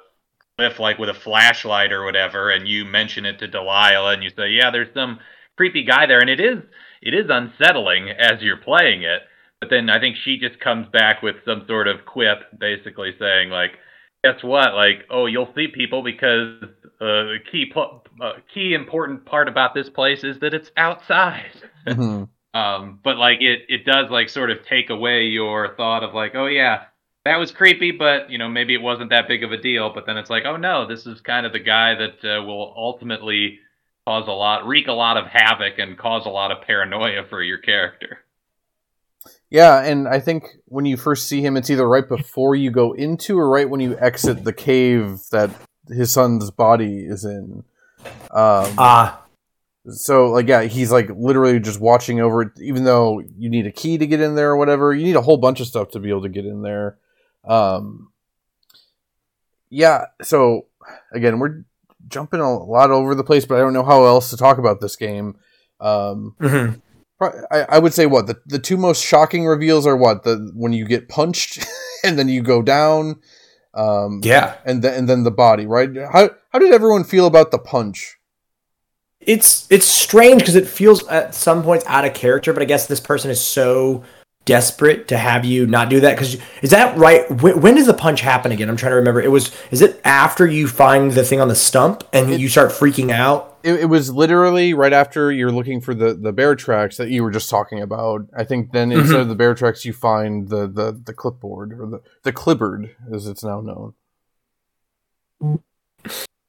cliff, like with a flashlight or whatever, and you mention it to Delilah, and you say, "Yeah, there's some creepy guy there," and it is it is unsettling as you're playing it. But then I think she just comes back with some sort of quip, basically saying like, "Guess what? Like, oh, you'll see people because uh, the key uh, key important part about this place is that it's outside." Mm-hmm. Um, but like it, it does like sort of take away your thought of like, oh yeah, that was creepy, but you know maybe it wasn't that big of a deal. But then it's like, oh no, this is kind of the guy that uh, will ultimately cause a lot, wreak a lot of havoc, and cause a lot of paranoia for your character. Yeah, and I think when you first see him, it's either right before you go into or right when you exit the cave that his son's body is in. Um, Ah, so, like, yeah, he's like literally just watching over it, even though you need a key to get in there or whatever. You need a whole bunch of stuff to be able to get in there. Um, yeah, so again, we're jumping a lot over the place, but I don't know how else to talk about this game. Um, mhm. I, I would say what the, the two most shocking reveals are what the when you get punched and then you go down, um, yeah. and then and then the body right. How how did everyone feel about the punch? It's it's strange because it feels at some points out of character, but I guess this person is so desperate to have you not do that because is that right when, when does the punch happen again i'm trying to remember it was is it after you find the thing on the stump and It- you start freaking out It, it was literally right after you're looking for the, the bear tracks that you were just talking about. I think then instead mm-hmm. of the bear tracks, you find the, the, the clipboard or the the clibbard as it's now known.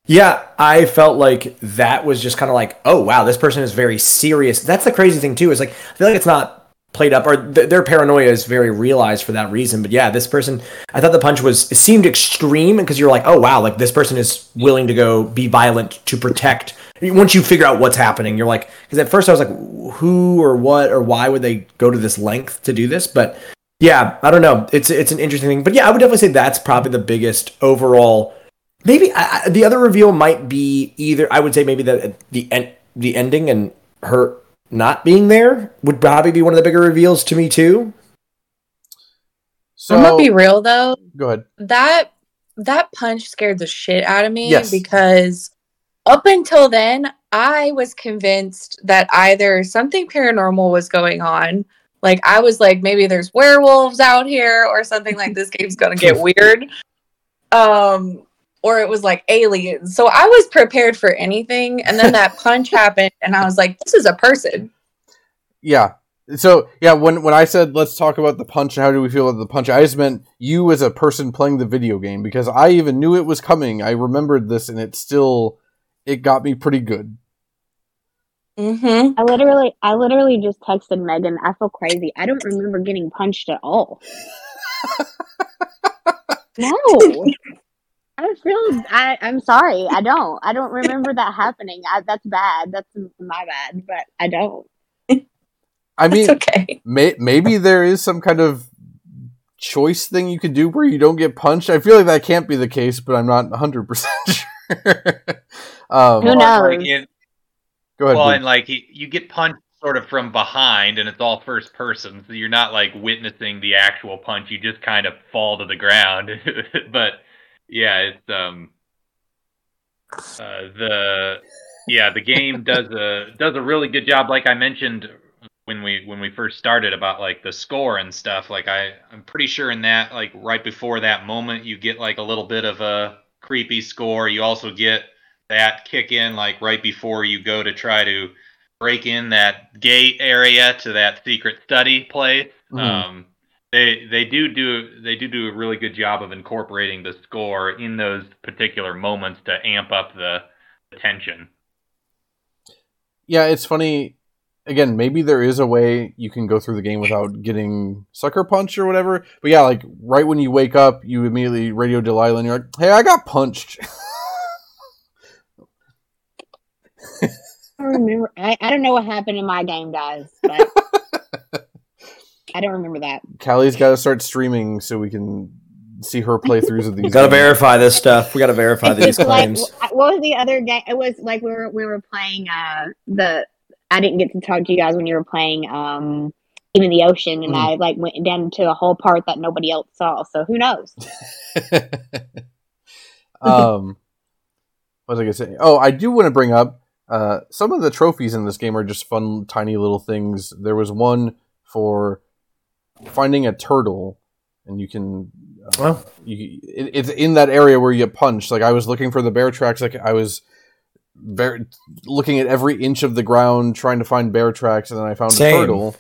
Yeah, I felt like that was just kind of like, oh wow, this person is very serious. That's the crazy thing too. Is like I feel like it's not played up, or th- their paranoia is very realized for that reason. But yeah, this person, I thought the punch was it seemed extreme because you're like, oh wow, like this person is willing to go be violent to protect. Once you figure out what's happening, you're like, because at first I was like, who or what or why would they go to this length to do this? But Yeah, I don't know. It's it's an interesting thing, but yeah, I would definitely say that's probably the biggest overall. Maybe I, I- the other reveal might be either. I would say maybe the the end the ending and her not being there would probably be one of the bigger reveals to me too. So I'm gonna be real though. go ahead. That that punch scared the shit out of me Yes. because up until then, I was convinced that either something paranormal was going on. Like I was like, maybe there's werewolves out here or something like this game's gonna get weird. Um or it was like aliens. So I was prepared for anything. And then that punch happened and I was like, this is a person. Yeah. So yeah, when when I said let's talk about the punch and how do we feel about the punch, I just meant you as a person playing the video game because I even knew it was coming. I remembered this and it still it got me pretty good. Mm-hmm. I literally, I literally just texted Megan. I feel crazy. I don't remember getting punched at all. no, I feel. I, I'm sorry. I don't. I don't remember that happening. I, that's bad. That's my bad. But I don't. I mean, It's okay. may, maybe there is some kind of choice thing you could do where you don't get punched. I feel like that can't be the case, but I'm not 100% sure. Um, Who Well, knows? like, in- Go ahead. well, Blue. and like you you get punched sort of from behind, and it's all first person, so you're not like witnessing the actual punch. You just kind of fall to the ground. but yeah, it's um uh, the yeah the game does a does a really good job. Like I mentioned when we when we first started about like the score and stuff. Like I I'm pretty sure in that like right before that moment you get like a little bit of a creepy score. You also get that kick in like right before you go to try to break in that gate area to that secret study place. Mhm. Um, they they do do they do do a really good job of incorporating the score in those particular moments to amp up the tension. yeah, it's funny. Again, maybe there is a way you can go through the game without getting sucker punched or whatever. But yeah, like right when you wake up, you immediately radio Delilah and you're like, "Hey, I got punched." I don't remember. I, I don't know what happened in my game, guys. But I don't remember that. Callie's got to start streaming so we can see her playthroughs of these. Gotta verify this stuff. We gotta verify these just like claims. what was the other game? It was like we were we were playing uh the. I didn't get to talk to you guys when you were playing um even the ocean, and Mm. I like went down to a whole part that nobody else saw. So who knows? um, what was I gonna say? Oh, I do want to bring up uh, some of the trophies in this game are just fun, tiny little things. There was one for finding a turtle, and you can. Uh, Well, you, it, it's in that area where you get punched. Like I was looking for the bear tracks. Like I was very looking at every inch of the ground trying to find bear tracks, and then I found Same. a turtle.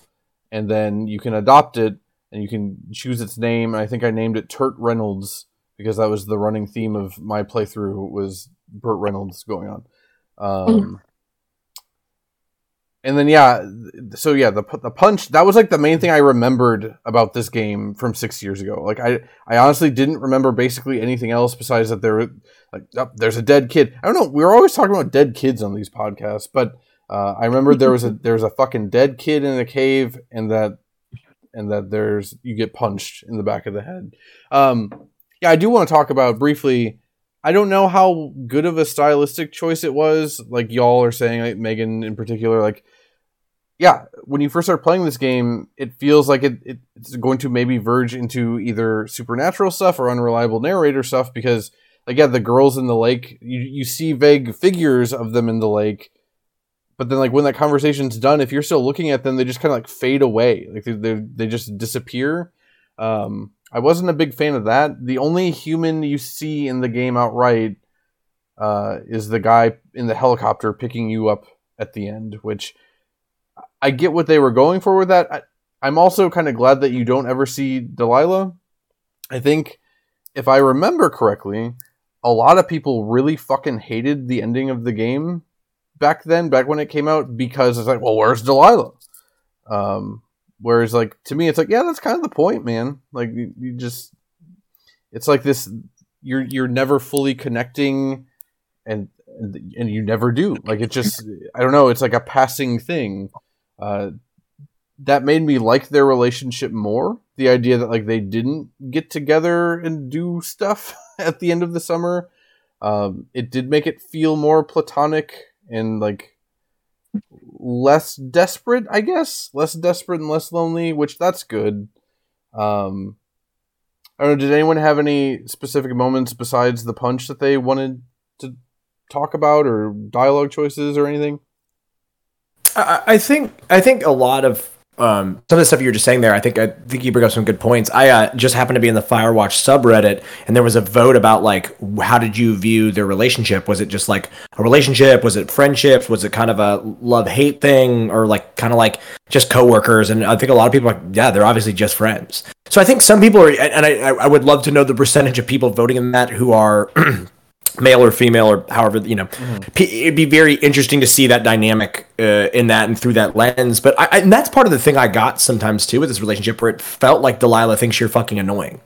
And then you can adopt it, and you can choose its name. I think I named it Turt Reynolds because that was the running theme of my playthrough was Burt Reynolds going on. Um, and then yeah, so yeah, the the punch that was like the main thing I remembered about this game from six years ago. Like I I honestly didn't remember basically anything else besides that there were like oh, there's a dead kid. I don't know. We were always talking about dead kids on these podcasts, but uh, I remember there was a there was a fucking dead kid in a cave, and that and that there's you get punched in the back of the head. Um, yeah, I do want to talk about briefly. I don't know how good of a stylistic choice it was. Like y'all are saying, like Megan in particular, like yeah, when you first start playing this game, it feels like it, it, it's going to maybe verge into either supernatural stuff or unreliable narrator stuff because, like, yeah, the girls in the lake, you, you see vague figures of them in the lake, but then, like, when that conversation's done, if you're still looking at them, they just kind of like fade away. Like, they, they, they just disappear. Um, I wasn't a big fan of that. The only human you see in the game outright uh, is the guy in the helicopter picking you up at the end, which I get what they were going for with that. I, I'm also kind of glad that you don't ever see Delilah. I think, if I remember correctly, a lot of people really fucking hated the ending of the game back then, back when it came out, because it's like, well, where's Delilah? Um, whereas, like to me, it's like, yeah, that's kind of the point, man. Like you, you just, it's like this. You're you're never fully connecting, and and and you never do. Like it just, I don't know. It's like a passing thing. Uh, that made me like their relationship more. The idea that like they didn't get together and do stuff at the end of the summer, um, it did make it feel more platonic and like less desperate, I guess, less desperate and less lonely, which that's good. Um, I don't know. Did anyone have any specific moments besides the punch that they wanted to talk about, or dialogue choices, or anything? I, I think I think a lot of um, some of the stuff you were just saying there, I think I think you bring up some good points. I uh, just happened to be in the Firewatch subreddit, and there was a vote about like how did you view their relationship? Was it just like a relationship? Was it friendships? Was it kind of a love hate thing, or like kind of like just coworkers? And I think a lot of people are like, yeah, they're obviously just friends. So I think some people are, and I I would love to know the percentage of people voting in that who are male or female or however you know. Mm-hmm. it'd be very interesting to see that dynamic uh, in that and through that lens. But I, and that's part of the thing i got sometimes too with this relationship where it felt like delilah thinks you're fucking annoying.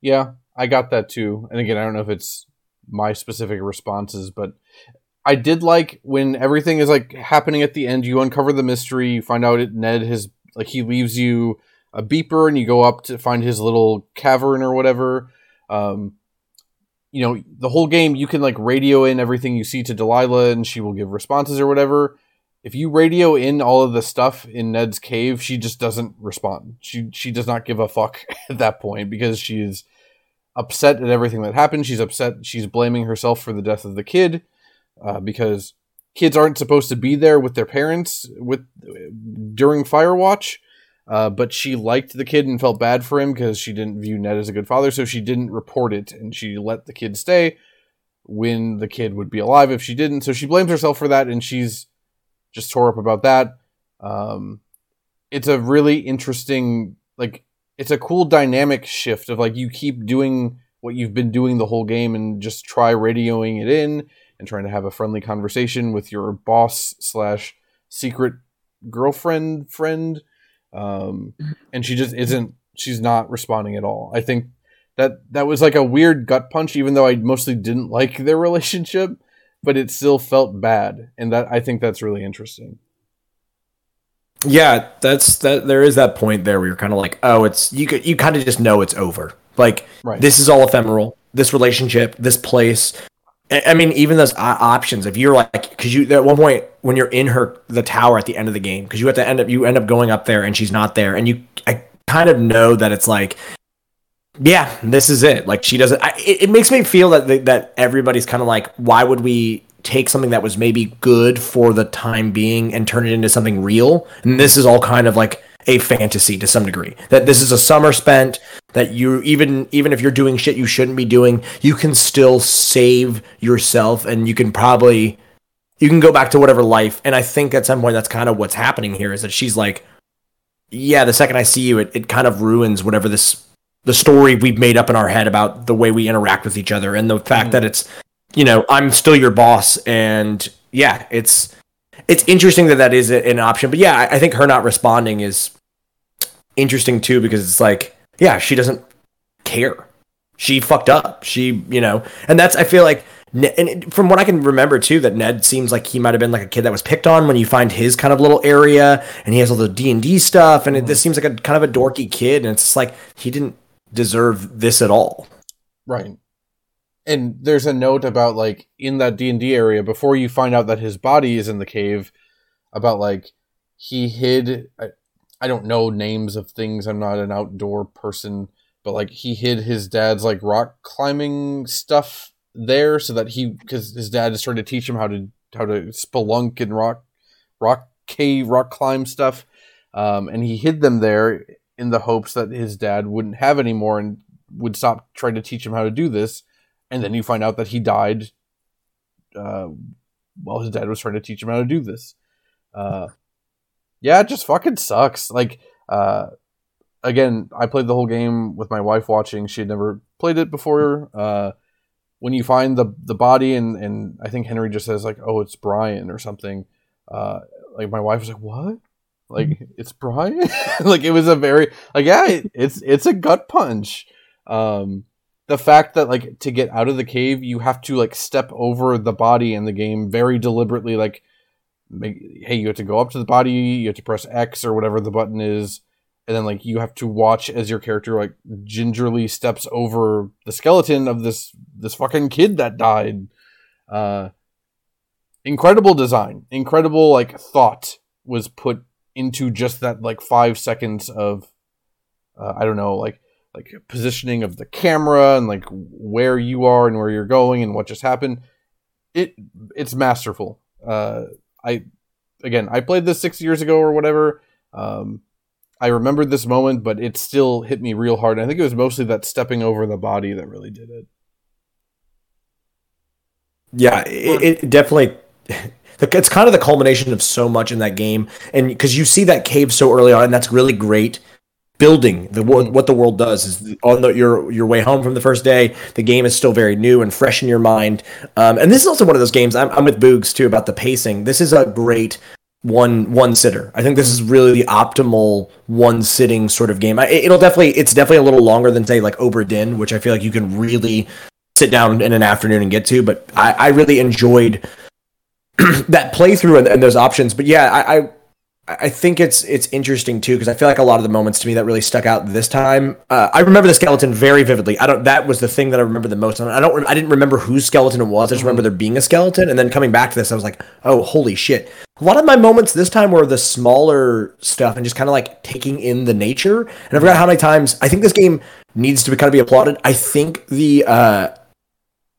Yeah i got that too. And again i don't know if it's my specific responses but i did like when everything is like happening at the end you uncover the mystery you find out it ned has like he leaves you a beeper and you go up to find his little cavern or whatever. Um, you know, the whole game you can like radio in everything you see to Delilah and she will give responses or whatever. If you radio in all of the stuff in Ned's cave, she just doesn't respond. She she does not give a fuck at that point because she is upset at everything that happened. She's upset. She's blaming herself for the death of the kid uh, because kids aren't supposed to be there with their parents with during Firewatch. Uh, but she liked the kid and felt bad for him because she didn't view Ned as a good father, so she didn't report it and she let the kid stay when the kid would be alive if she didn't. So she blames herself for that and she's just tore up about that. Um, it's a really interesting, like, it's a cool dynamic shift of like you keep doing what you've been doing the whole game and just try radioing it in and trying to have a friendly conversation with your boss slash secret girlfriend friend um, and she just isn't. She's not responding at all. I think that that was like a weird gut punch, even though I mostly didn't like their relationship, but it still felt bad, and that I think that's really interesting. Yeah, that's that. There is that point there where you're kind of like, oh, it's you. Could, you kind of just know it's over. Like right. this is all ephemeral. This relationship, this place, I mean, even those options. If you're like, because you at one point when you're in her the tower at the end of the game, because you have to end up you end up going up there and she's not there, and you I kind of know that it's like, yeah, this is it. Like she doesn't. I, it, it, makes me feel that that everybody's kind of like, why would we take something that was maybe good for the time being and turn it into something real? And this is all kind of like a fantasy to some degree. That this is a summer spent that you even even if you're doing shit you shouldn't be doing, you can still save yourself and you can probably you can go back to whatever life. And I think at some point that's kind of what's happening here is that she's like, yeah, the second I see you, it, it kind of ruins whatever this the story we've made up in our head about the way we interact with each other and the fact mm-hmm. that it's you know I'm still your boss and yeah, it's it's interesting that that is an option. But yeah, I think her not responding is interesting too because it's like, yeah, she doesn't care. She fucked up. She, you know, and that's I feel like, and from what I can remember too, that Ned seems like he might have been like a kid that was picked on when you find his kind of little area, and he has all the D and D stuff, and it, this mm-hmm. seems like a kind of a dorky kid, and it's just like he didn't deserve this at all. Right and there's a note about like in that D&D area before you find out that his body is in the cave about like he hid I, I don't know names of things I'm not an outdoor person but like he hid his dad's like rock climbing stuff there so that he cuz his dad is trying to teach him how to how to spelunk and rock rock cave rock climb stuff um, and he hid them there in the hopes that his dad wouldn't have any more and would stop trying to teach him how to do this and then you find out that he died uh, while his dad was trying to teach him how to do this. Uh, yeah, it just fucking sucks. Like, uh, again, I played the whole game with my wife watching. She had never played it before. Uh, when you find the the body, and and I think Henry just says like, "Oh, it's Brian" or something. Uh, like my wife was like, "What?" Like it's Brian. like it was a very like yeah, it, it's it's a gut punch. Um, the fact that like to get out of the cave you have to like step over the body in the game very deliberately like make hey you have to go up to the body, you have to press X or whatever the button is, and then like you have to watch as your character like gingerly steps over the skeleton of this this fucking kid that died. Uh, incredible design, incredible like thought was put into just that like five seconds of uh, I don't know like like positioning of the camera and like where you are and where you're going and what just happened. It it's masterful. Uh, I again I played this six years ago or whatever. Um, I remembered this moment, but it still hit me real hard. I think it was mostly that stepping over the body that really did it. Yeah, it, it definitely. It's kind of the culmination of so much in that game, and because you see that cave so early on, and that's really great building the what the world does is on the, your your way home from the first day the game is still very new and fresh in your mind. Um, and this is also one of those games I'm, I'm with boogs too about the pacing. This is a great one one sitter. I think this is really the optimal one sitting sort of game. I, it'll definitely it's definitely a little longer than say like Obra Dinn which i feel like you can really sit down in an afternoon and get to but i, I really enjoyed that playthrough and, and those options. But yeah I, I I think it's it's interesting too because I feel like a lot of the moments to me that really stuck out this time. Uh, I remember the skeleton very vividly. I don't. That was the thing that I remember the most. I don't. I didn't remember whose skeleton it was. I just remember there being a skeleton, and then coming back to this, I was like, oh, holy shit! A lot of my moments this time were the smaller stuff and just kind of like taking in the nature. And I forgot how many times I think this game needs to be kind of be applauded. I think the uh,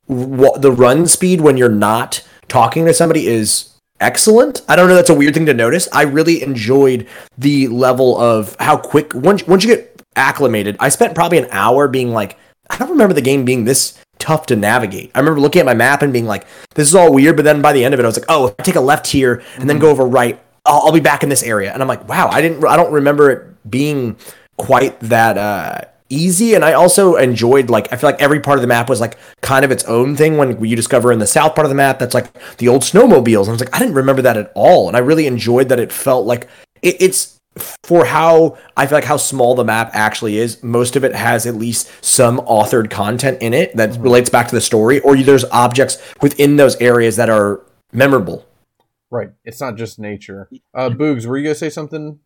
the run speed when you're not talking to somebody is excellent. I don't know. That's a weird thing to notice. I really enjoyed the level of how quick once once you get acclimated. I spent probably an hour being like, I don't remember the game being this tough to navigate. I remember looking at my map and being like, this is all weird. But then by the end of it, I was like, oh, if I take a left here and then go over right, I'll, I'll be back in this area. And I'm like, wow, I didn't, I don't remember it being quite that uh, easy and i also enjoyed like i feel like every part of the map was like kind of its own thing. When you discover in the south part of the map that's like the old snowmobiles and i was like i didn't remember that at all and i really enjoyed that it felt like it, it's for how i feel like how small the map actually is most of it has at least some authored content in it that mm-hmm. relates back to the story or there's objects within those areas that are memorable. Right. It's not just nature. Uh boogs were you gonna say something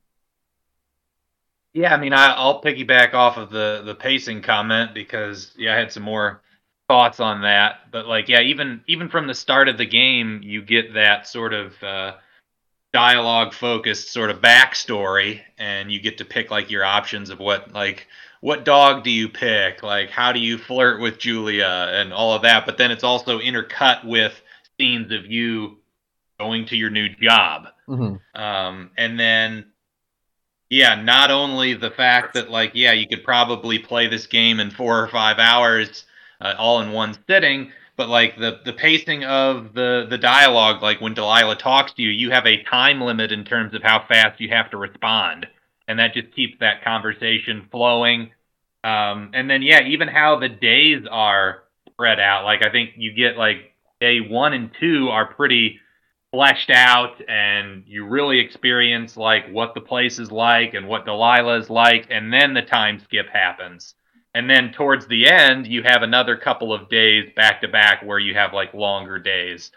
yeah, I mean, I, will piggyback off of the the pacing comment because yeah, I had some more thoughts on that. But like, yeah, even even from the start of the game, you get that sort of uh, dialogue focused sort of backstory, and you get to pick like your options of what like what dog do you pick, like how do you flirt with Julia, and all of that. But then it's also intercut with scenes of you going to your new job, mm-hmm. um, and then yeah, not only the fact that like yeah, you could probably play this game in four or five hours, uh, all in one sitting, but like the the pacing of the the dialogue, like when Delilah talks to you, you have a time limit in terms of how fast you have to respond, and that just keeps that conversation flowing. Um, and then yeah, even how the days are spread out. Like I think you get like day one and two are pretty fleshed out and you really experience like what the place is like and what Delilah is like and then the time skip happens. And then towards the end you have another couple of days back to back where you have like longer days.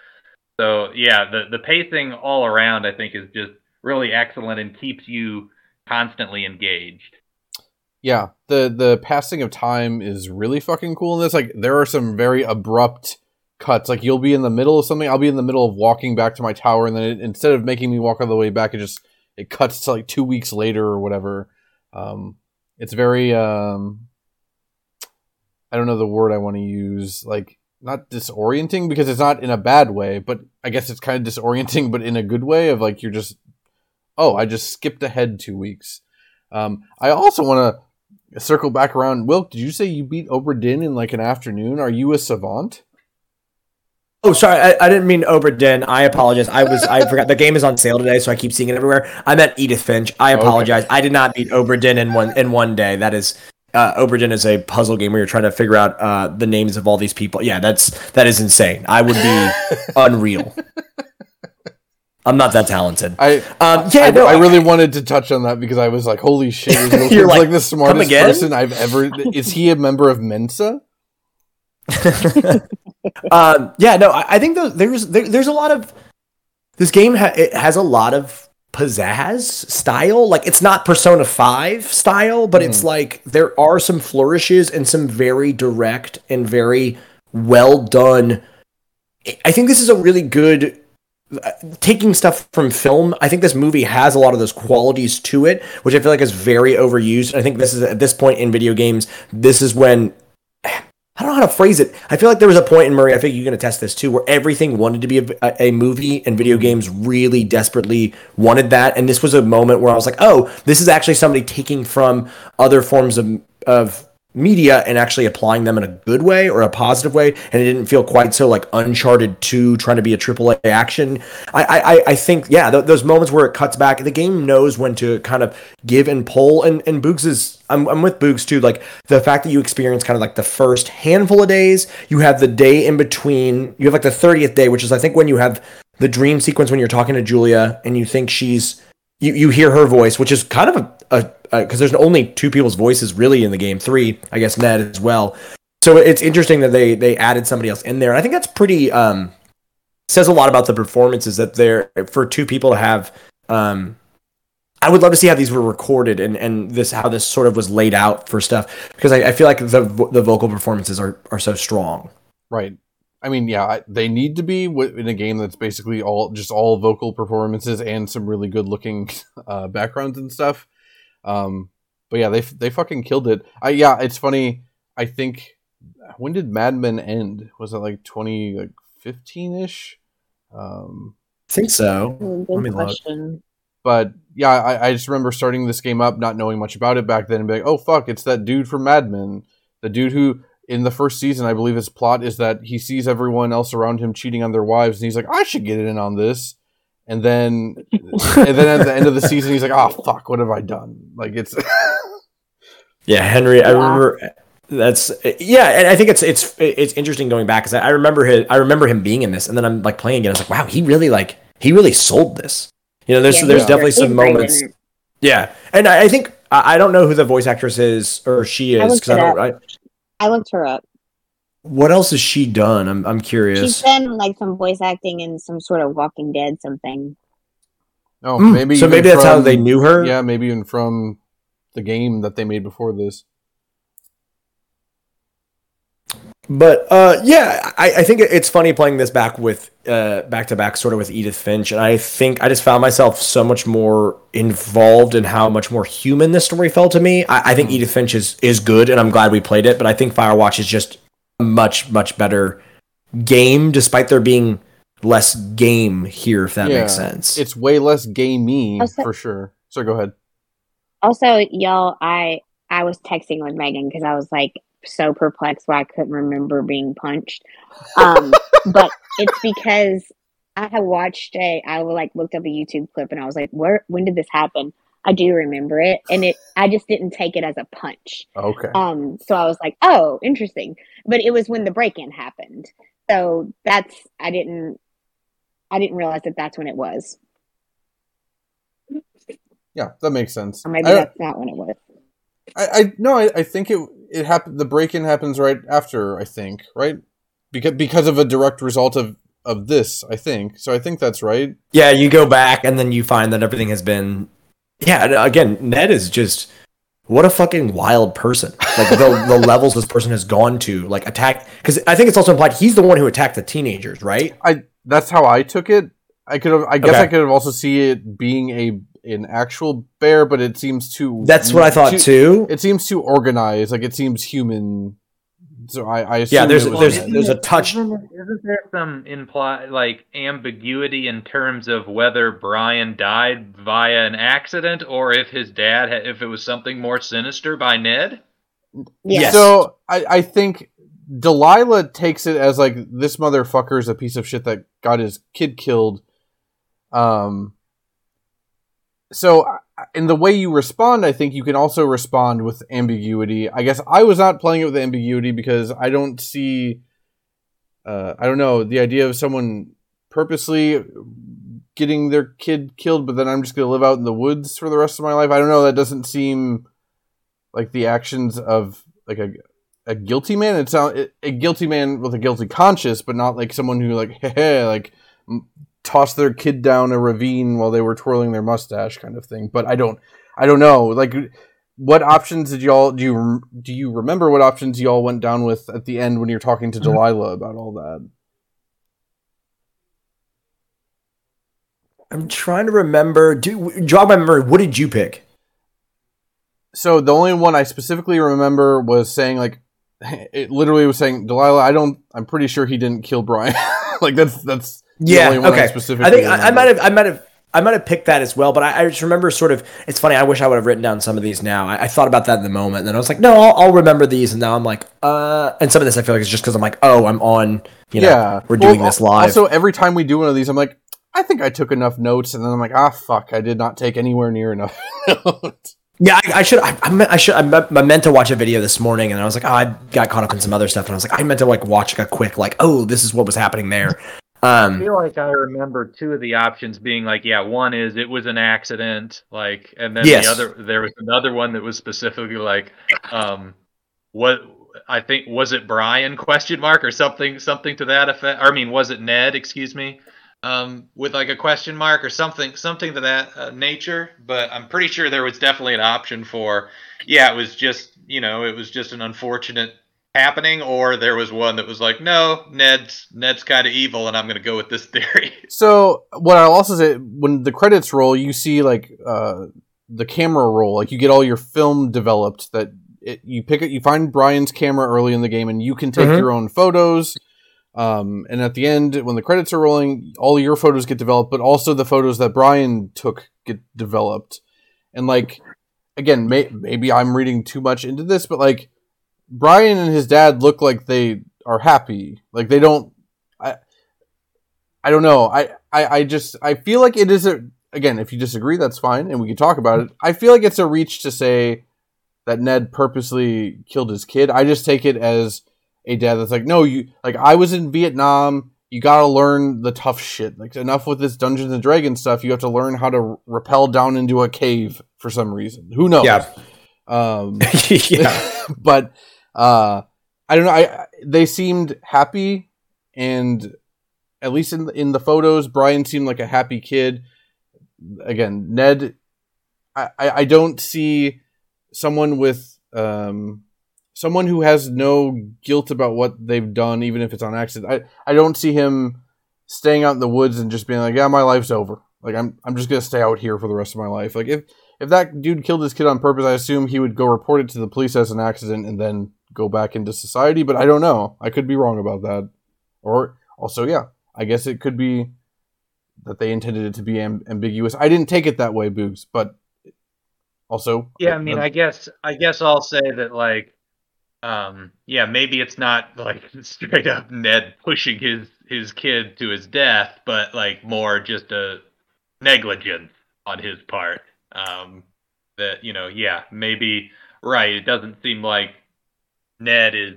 So yeah, the the pacing all around I think is just really excellent and keeps you constantly engaged. Yeah, the the passing of time is really fucking cool in this. Like there are some very abrupt cuts. Like you'll be in the middle of something, I'll be in the middle of walking back to my tower, and then it, instead of making me walk all the way back, it just it cuts to like two weeks later or whatever. Um, it's very um, I don't know the word I want to use. Like not disorienting because it's not in a bad way, but I guess it's kind of disorienting, but in a good way of like you're just oh I just skipped ahead two weeks. Um, I also want to circle back around. Wilk, did you say you beat Obra Dinn in like an afternoon? Are you a savant? Oh, sorry, I, I, didn't mean Obra Dinn. I apologize. I was I forgot the game is on sale today, so I keep seeing it everywhere. I meant Edith Finch. I apologize. Okay. I did not beat Obra Dinn in one in one day. That is uh, Obra is a puzzle game where you're trying to figure out uh, the names of all these people. Yeah, that's that is insane. I would be unreal. I'm not that talented. I um, yeah, I, no, I, I, really wanted to touch on that because I was like, "Holy shit!" You're like, like the smartest person I've ever. Is he a member of Mensa? um, yeah, no, I, I think there's there, there's a lot of this game ha- it has a lot of pizzazz style. Like it's not Persona 5 style, but it's like there are some flourishes and some very direct and very well done. I think this is a really good uh, taking stuff from film. I think this movie has a lot of those qualities to it, which I feel like is very overused. I think this is at this point in video games, this is when I don't know how to phrase it. I feel like there was a point in Murray, I think you can attest this too, where everything wanted to be a, a, movie and video mm-hmm. games really desperately wanted that. And this was a moment where I was like, oh, this is actually somebody taking from other forms of, of media and actually applying them in a good way or a positive way. And it didn't feel quite so like Uncharted 2 trying to be a AAA action. I, I, I think, yeah, th- those moments where it cuts back, the game knows when to kind of give and pull. And, and Boogs is, I'm, I'm with Boogs too. Like the fact that you experience kind of like the first handful of days, you have the day in between, you have like the 30th day, which is, I think, when you have the dream sequence when you're talking to Julia and you think she's, you, you hear her voice, which is kind of a, a because uh, there's only two people's voices really in the game. Three, I guess, Ned as well. So it's interesting that they they added somebody else in there. I think that's pretty um, says a lot about the performances that they're for two people to have. Um, I would love to see how these were recorded and, and this how this sort of was laid out for stuff because I, I feel like the the vocal performances are are so strong. Right. I mean, yeah, they need to be in a game that's basically all just all vocal performances and some really good looking uh, backgrounds and stuff. Um, but yeah, they they fucking killed it. I yeah, it's funny. I think when did Mad Men end? Was it like twenty like fifteen ish? Um, I think so. Good Let me look. question. but yeah, I, I just remember starting this game up, not knowing much about it back then, and be like, oh fuck, it's that dude from Mad Men, the dude who in the first season, I believe his plot is that he sees everyone else around him cheating on their wives, and he's like, I should get in on this. And then, and then at the end of the season, he's like, "Oh fuck, what have I done?" Like it's, Yeah, Henry. I remember that's yeah, and I think it's it's it's interesting going back because I I remember his, I remember him being in this, and then I'm like playing again. I was like, wow, he really like he really sold this. You know, there's Yeah, there's he's- definitely some great moments. it. Yeah, and I, I think I, I don't know who the voice actress is or she is because I don't. I, I looked her up. What else has she done? I'm I'm curious. She's curious. done like some voice acting in some sort of Walking Dead something. oh Hmm, maybe so maybe that's how they knew her. Yeah, maybe even from the game that they made before this. But uh, yeah, I, I think it's funny playing this back with uh, back to back, sort of with Edith Finch, and I think I just found myself so much more involved in how much more human this story felt to me. I, I think Edith Finch is is good, and I'm glad we played it. But I think Firewatch is just a much much better game, despite there being less game here. If that Yeah, makes sense. It's way less gamey Also- for sure. So go ahead. Also, y'all, I I was texting with Megan because I was like so perplexed why I couldn't remember being punched. Um, but it's because I had watched a I like looked up a YouTube clip and I was like, where when did this happen? I do remember it, and it I just didn't take it as a punch. Okay. Um, so I was like, oh, interesting. But it was when the break-in happened. So that's I didn't I didn't realize that that's when it was. yeah, that makes sense. Or maybe I, that's not when it was. I, I no, I, I think it it happened. The break in happens right after. I think right because because of a direct result of of this. I think so. I think that's right. Yeah, you go back and then you find that everything has been. Yeah, uh, again, Ned is just what a fucking wild person. Like the the levels this person has gone to, like attack. Because I think it's also implied he's the one who attacked the teenagers, right? I that's how I took it. I could have. I guess Okay. I could have also see it being a an actual bear, but it seems too. That's what I thought too. It seems too organized. Like it seems human. So I, I assume Yeah, there's- it was there's- Ned. there's a touch- Isn't, isn't there some imply like ambiguity in terms of whether Brian died via an accident or if his dad, had, if it was something more sinister by Ned? Yes. So I, I think Delilah takes it as like this motherfucker is a piece of shit that got his kid killed. Um. So I- in the way you respond, I think you can also respond with ambiguity. I guess I was not playing it with ambiguity because I don't see. Uh, I don't know the idea of someone purposely getting their kid killed, but then I'm just gonna live out in the woods for the rest of my life. I don't know. That doesn't seem like the actions of like a a guilty man. It's not a guilty man with a guilty conscience, but not like someone who like hey, like toss their kid down a ravine while they were twirling their mustache, kind of thing. But I don't, I don't know. Like, what options did y'all do? You do you remember what options y'all went down with at the end when you're talking to mm-hmm. Delilah about all that? I'm trying to remember. Do jog my memory. What did you pick? So the only one I specifically remember was saying like, it literally was saying Delilah. I don't. I'm pretty sure he didn't kill Brian. like that's that's Yeah. Okay. specifically I think I, I might have. I might have. I might have picked that as well, but I, I just remember sort of. It's funny. I wish I would have written down some of these now. I, I thought about that in the moment, and then I was like, no, I'll, I'll remember these. And now I'm like, uh. And some of this I feel like is just because I'm like, oh, I'm on. You know, yeah, we're Well, doing this live. Also, every time we do one of these, I'm like, I think I took enough notes, and then I'm like, ah, fuck, I did not take anywhere near enough notes. Yeah, I, I should. I, I, meant, I should. I meant, I meant to watch a video this morning, and I was like, oh, I got caught up in some other stuff, and I was like, I meant to like watch like a quick like, oh, this is what was happening there. I Um, feel like I remember two of the options being like, yeah, one is it was an accident, like, and then Yes. the other there was another one that was specifically like, um, what I think was it Brian question mark or something something to that effect. Or, I mean, was it Ned? Excuse me, um, with like a question mark or something something to that uh, nature. But I'm pretty sure there was definitely an option for, yeah, it was just you know it was just an unfortunate happening or there was one that was like no ned's ned's kind of evil and i'm going to go with this theory So what I'll also say, when the credits roll, you see like uh, the camera roll, like you get all your film developed. That it, you pick it, you find Brian's camera early in the game, and you can take Mhm. your own photos. Um, and at the end, when the credits are rolling, all your photos get developed, but also the photos that Brian took get developed. And like, again, may- maybe I'm reading too much into this, but like, Brian and his dad look like they are happy. Like they don't. I. I don't know. I, I, I just I feel like it is a again. If you disagree, that's fine, and we can talk about it. I feel like it's a reach to say that Ned purposely killed his kid. I just take it as a dad that's like, no, you like I was in Vietnam. You gotta learn the tough shit. Like enough with this Dungeons and Dragons stuff. You have to learn how to rappel down into a cave for some reason. Who knows? Yeah. Um, yeah. but uh, I don't know. I, they seemed happy, and at least in in the photos, Brian seemed like a happy kid. Again, Ned, I, I, I don't see someone with um someone who has no guilt about what they've done, even if it's on accident. I I don't see him staying out in the woods and just being like, yeah, my life's over. Like I'm I'm just gonna stay out here for the rest of my life. Like if if that dude killed his kid on purpose, I assume he would go report it to the police as an accident and then go back into society. But I don't know. I could be wrong about that. Or also, yeah, I guess it could be that they intended it to be am- ambiguous. I didn't take it that way, Boogs. But also, yeah i mean uh, i guess i guess i'll say that like um yeah maybe it's not like straight up ned pushing his his kid to his death but like more just a negligence on his part um that you know yeah maybe right it doesn't seem like ned is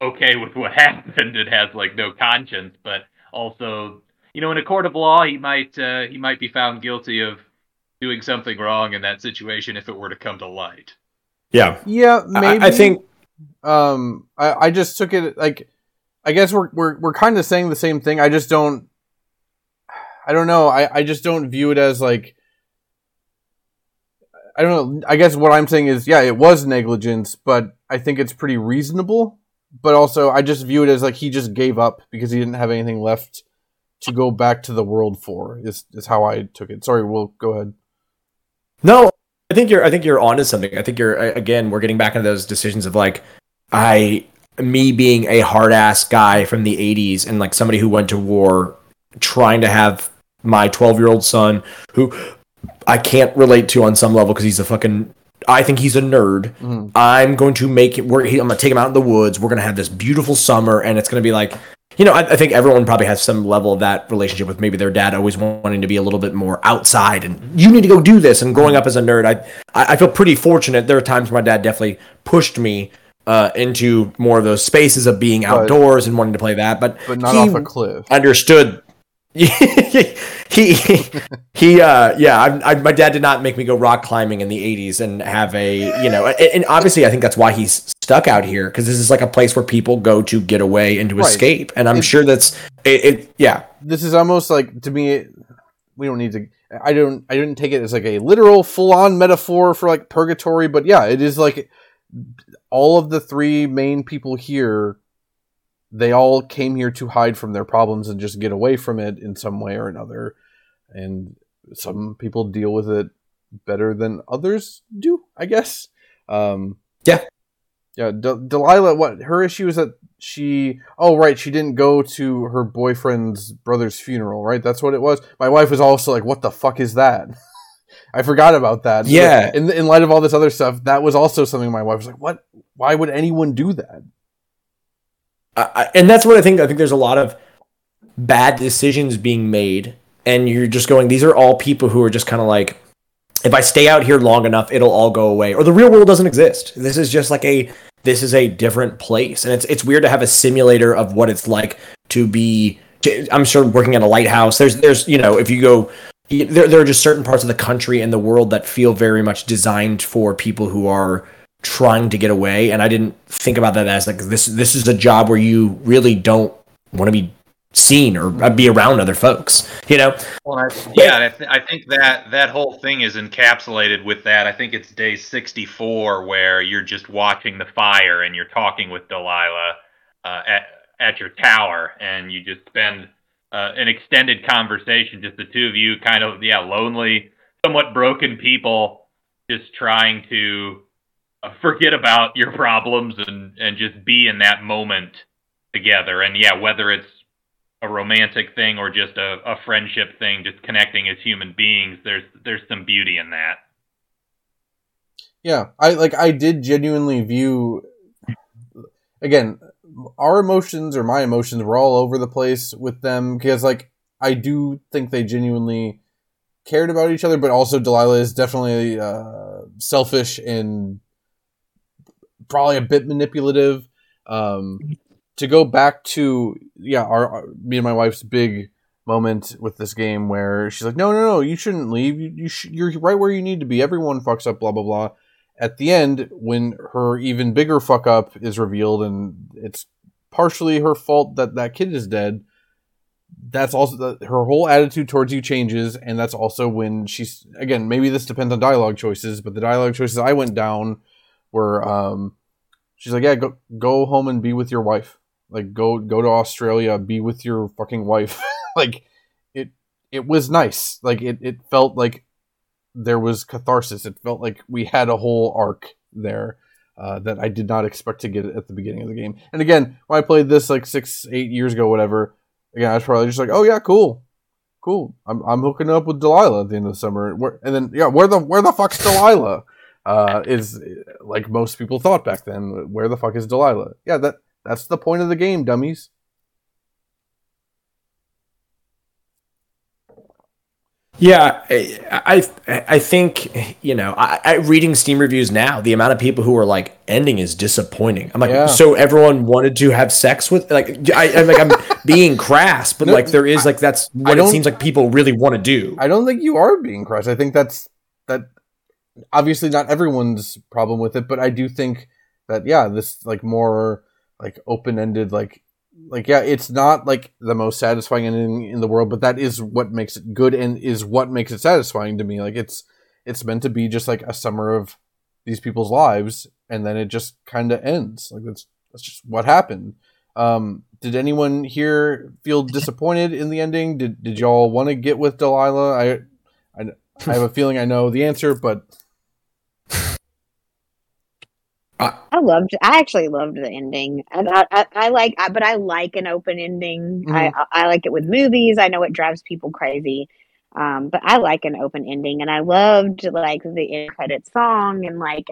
okay with what happened and has like no conscience but also you know in a court of law he might uh, he might be found guilty of doing something wrong in that situation if it were to come to light yeah. yeah, I, maybe. I think um I, I just took it like I guess we're we're we're kind of saying the same thing. I just don't I don't know. I, I just don't view it as like I don't know. I guess what I'm saying is yeah, it was negligence, but I think it's pretty reasonable. But also I just view it as like he just gave up because he didn't have anything left to go back to the world for. Is is how I took it. Sorry, we'll go ahead. No, I think you're. I think you're onto something. I think you're. Again, we're getting back into those decisions of like, I, me being a hard ass guy from the '80s and like somebody who went to war, trying to have my 12 year old son who I can't relate to on some level because he's a fucking. I think he's a nerd. Mhm. I'm going to make it. We're, he, I'm gonna take him out in the woods. We're gonna have this beautiful summer, and it's gonna be like, you know, I, I think everyone probably has some level of that relationship with maybe their dad always wanting to be a little bit more outside, and you need to go do this. And growing up as a nerd, I I feel pretty fortunate. There are times where my dad definitely pushed me uh, into more of those spaces of being outdoors and wanting to play that, but But not he off a cliff. understood. he he uh yeah I, I, my dad did not make me go rock climbing in the 80s and have a you know and, and obviously i think that's why he's stuck out here because this is like a place where people go to get away and to Right. escape and i'm sure that's it, it yeah this is almost like to me. We don't need to. I don't. I didn't take it as like a literal, full-on metaphor for like purgatory, but yeah, it is like all of the three main people here. They all came here to hide from their problems and just get away from it in some way or another, and some people deal with it better than others do. I guess. Um, Yeah. Yeah, Delilah. What her issue is that she. Oh, right. She didn't go to her boyfriend's brother's funeral. Right. That's what it was. My wife was also like, "What the fuck is that?" I forgot about that. Yeah. In in light of all this other stuff, that was also something my wife was like, "What? Why would anyone do that?" I, and that's what I think. I think there's a lot of bad decisions being made, and you're just going. These are all people who are just kind of like, if I stay out here long enough, it'll all go away, or the real world doesn't exist. This is just like a this is a different place, and it's it's weird to have a simulator of what it's like to be. to- I'm sure working at a lighthouse. There's there's you know if you go. There, there are just certain parts of the country and the world that feel very much designed for people who are trying to get away and i didn't think about that as like this this is a job where you really don't want to be seen or be around other folks you know Well, I, yeah, I, th- I think that that whole thing is encapsulated with that. I think it's day 64 where you're just watching the fire and you're talking with Delilah uh, at at your tower, and you just spend uh, an extended conversation, just the two of you, kind of yeah, lonely, somewhat broken people, just trying to uh, forget about your problems and and just be in that moment together. And yeah, whether it's a romantic thing or just a, a friendship thing, just connecting as human beings, there's there's some beauty in that. Yeah, I like. I did genuinely view. Again, our emotions or my emotions were all over the place with them because, like, I do think they genuinely cared about each other, but also Delilah is definitely uh, selfish and probably a bit manipulative. Um, to go back to yeah, our, our me and my wife's big moment with this game where she's like, "No, no, no, you shouldn't leave. You, you sh- you're right where you need to be. Everyone fucks up. Blah blah blah." At the end, when her even bigger fuck up is revealed, and it's partially her fault that that kid is dead. That's also the, her whole attitude towards you changes, and that's also when she's again. Maybe this depends on dialogue choices, but the dialogue choices I went down were um, she's like, "Yeah, go go home and be with your wife. Like go go to Australia, be with your fucking wife." like it it was nice. Like it it felt like there was catharsis. It felt like we had a whole arc there uh, that I did not expect to get at the beginning of the game. And again, when I played this like six eight years ago, whatever. Again, I was probably just like, "Oh yeah, cool." Cool. I'm, I'm hooking up with Delilah at the end of the summer. Where, and then yeah, where the where the fuck's Delilah? Uh, is like most people thought back then. Where the fuck is Delilah? Yeah, that that's the point of the game, dummies. Yeah, I I, think you know, I, I reading Steam reviews now, the amount of people who are like ending is disappointing. I'm like, Yeah. so everyone wanted to have sex with like I, I'm like I'm being crass, but No, like there is like that's what it seems like people really want to do. I don't think you are being crass. I think that's that. Obviously, not everyone's problem with it, but I do think that yeah, this like more like open ended, like like yeah, it's not like the most satisfying ending in the world, but that is what makes it good and is what makes it satisfying to me. Like it's it's meant to be just like a summer of these people's lives, and then it just kind of ends. Like that's that's just what happened. Um, did anyone here feel disappointed in the ending? Did did y'all want to get with Delilah? I, I I have a feeling I know the answer, but I loved. I actually loved the ending. And I, I, I like, I, but I like an open ending. I, I, I like it with movies. I know it drives people crazy, um, but I like an open ending. And I loved like the end credit song, and like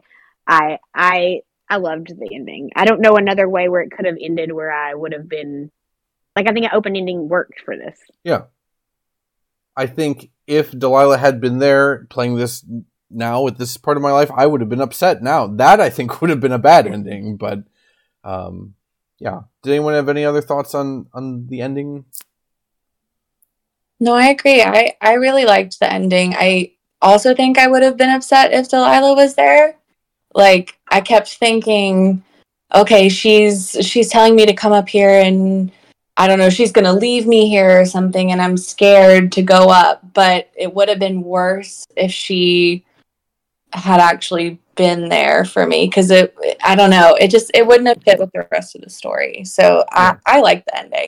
I, I, I loved the ending. I don't know another way where it could have ended where I would have been. Like I think an open ending worked for this. Yeah, I think if Delilah had been there playing this now at this part of my life, I would have been upset. Now that I think would have been a bad ending, but um, yeah. Did anyone have any other thoughts on on the ending? No, I agree. I, I really liked the ending. I also think I would have been upset if Delilah was there. Like I kept thinking, okay, she's she's telling me to come up here and I don't know, she's going to leave me here or something and I'm scared to go up. But it would have been worse if she had actually been there for me because it, I don't know, it just, it wouldn't have fit with the rest of the story. So I, I like the ending.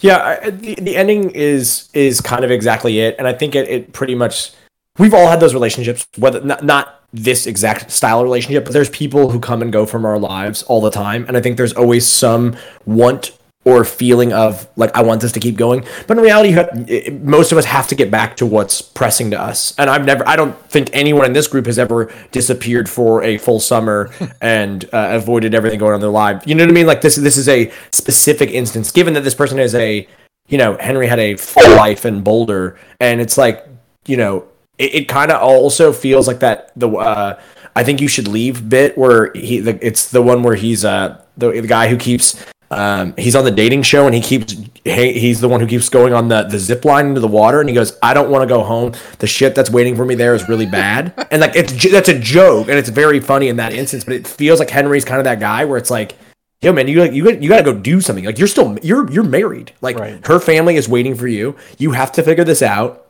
Yeah, I, the, the ending is is kind of exactly it, and I think it, it pretty much we've all had those relationships, whether not, not this exact style of relationship, but there's people who come and go from our lives all the time, and I think there's always some want or feeling of like I want this to keep going. But in reality, you have, most of us have to get back to what's pressing to us. And I've never, I don't think anyone in this group has ever disappeared for a full summer and uh, avoided everything going on in their life. You know what I mean? Like this, this is a specific instance. Given that this person is a, you know, Henry had a full life in Boulder, and it's like, you know, it, it kind of also feels like that the. uh I think you should leave bit where he the, it's the one where he's uh the, the guy who keeps um, he's on the dating show and he keeps hey, he's the one who keeps going on the, the zip line into the water and he goes i don't want to go home. The shit that's waiting for me there is really bad. And like it's that's a joke and it's very funny in that instance but it feels like henry's kind of that guy where it's like yo man you like you you got to go do something. Like you're still you're you're married. Like Right. her family is waiting for you. You have to figure this out.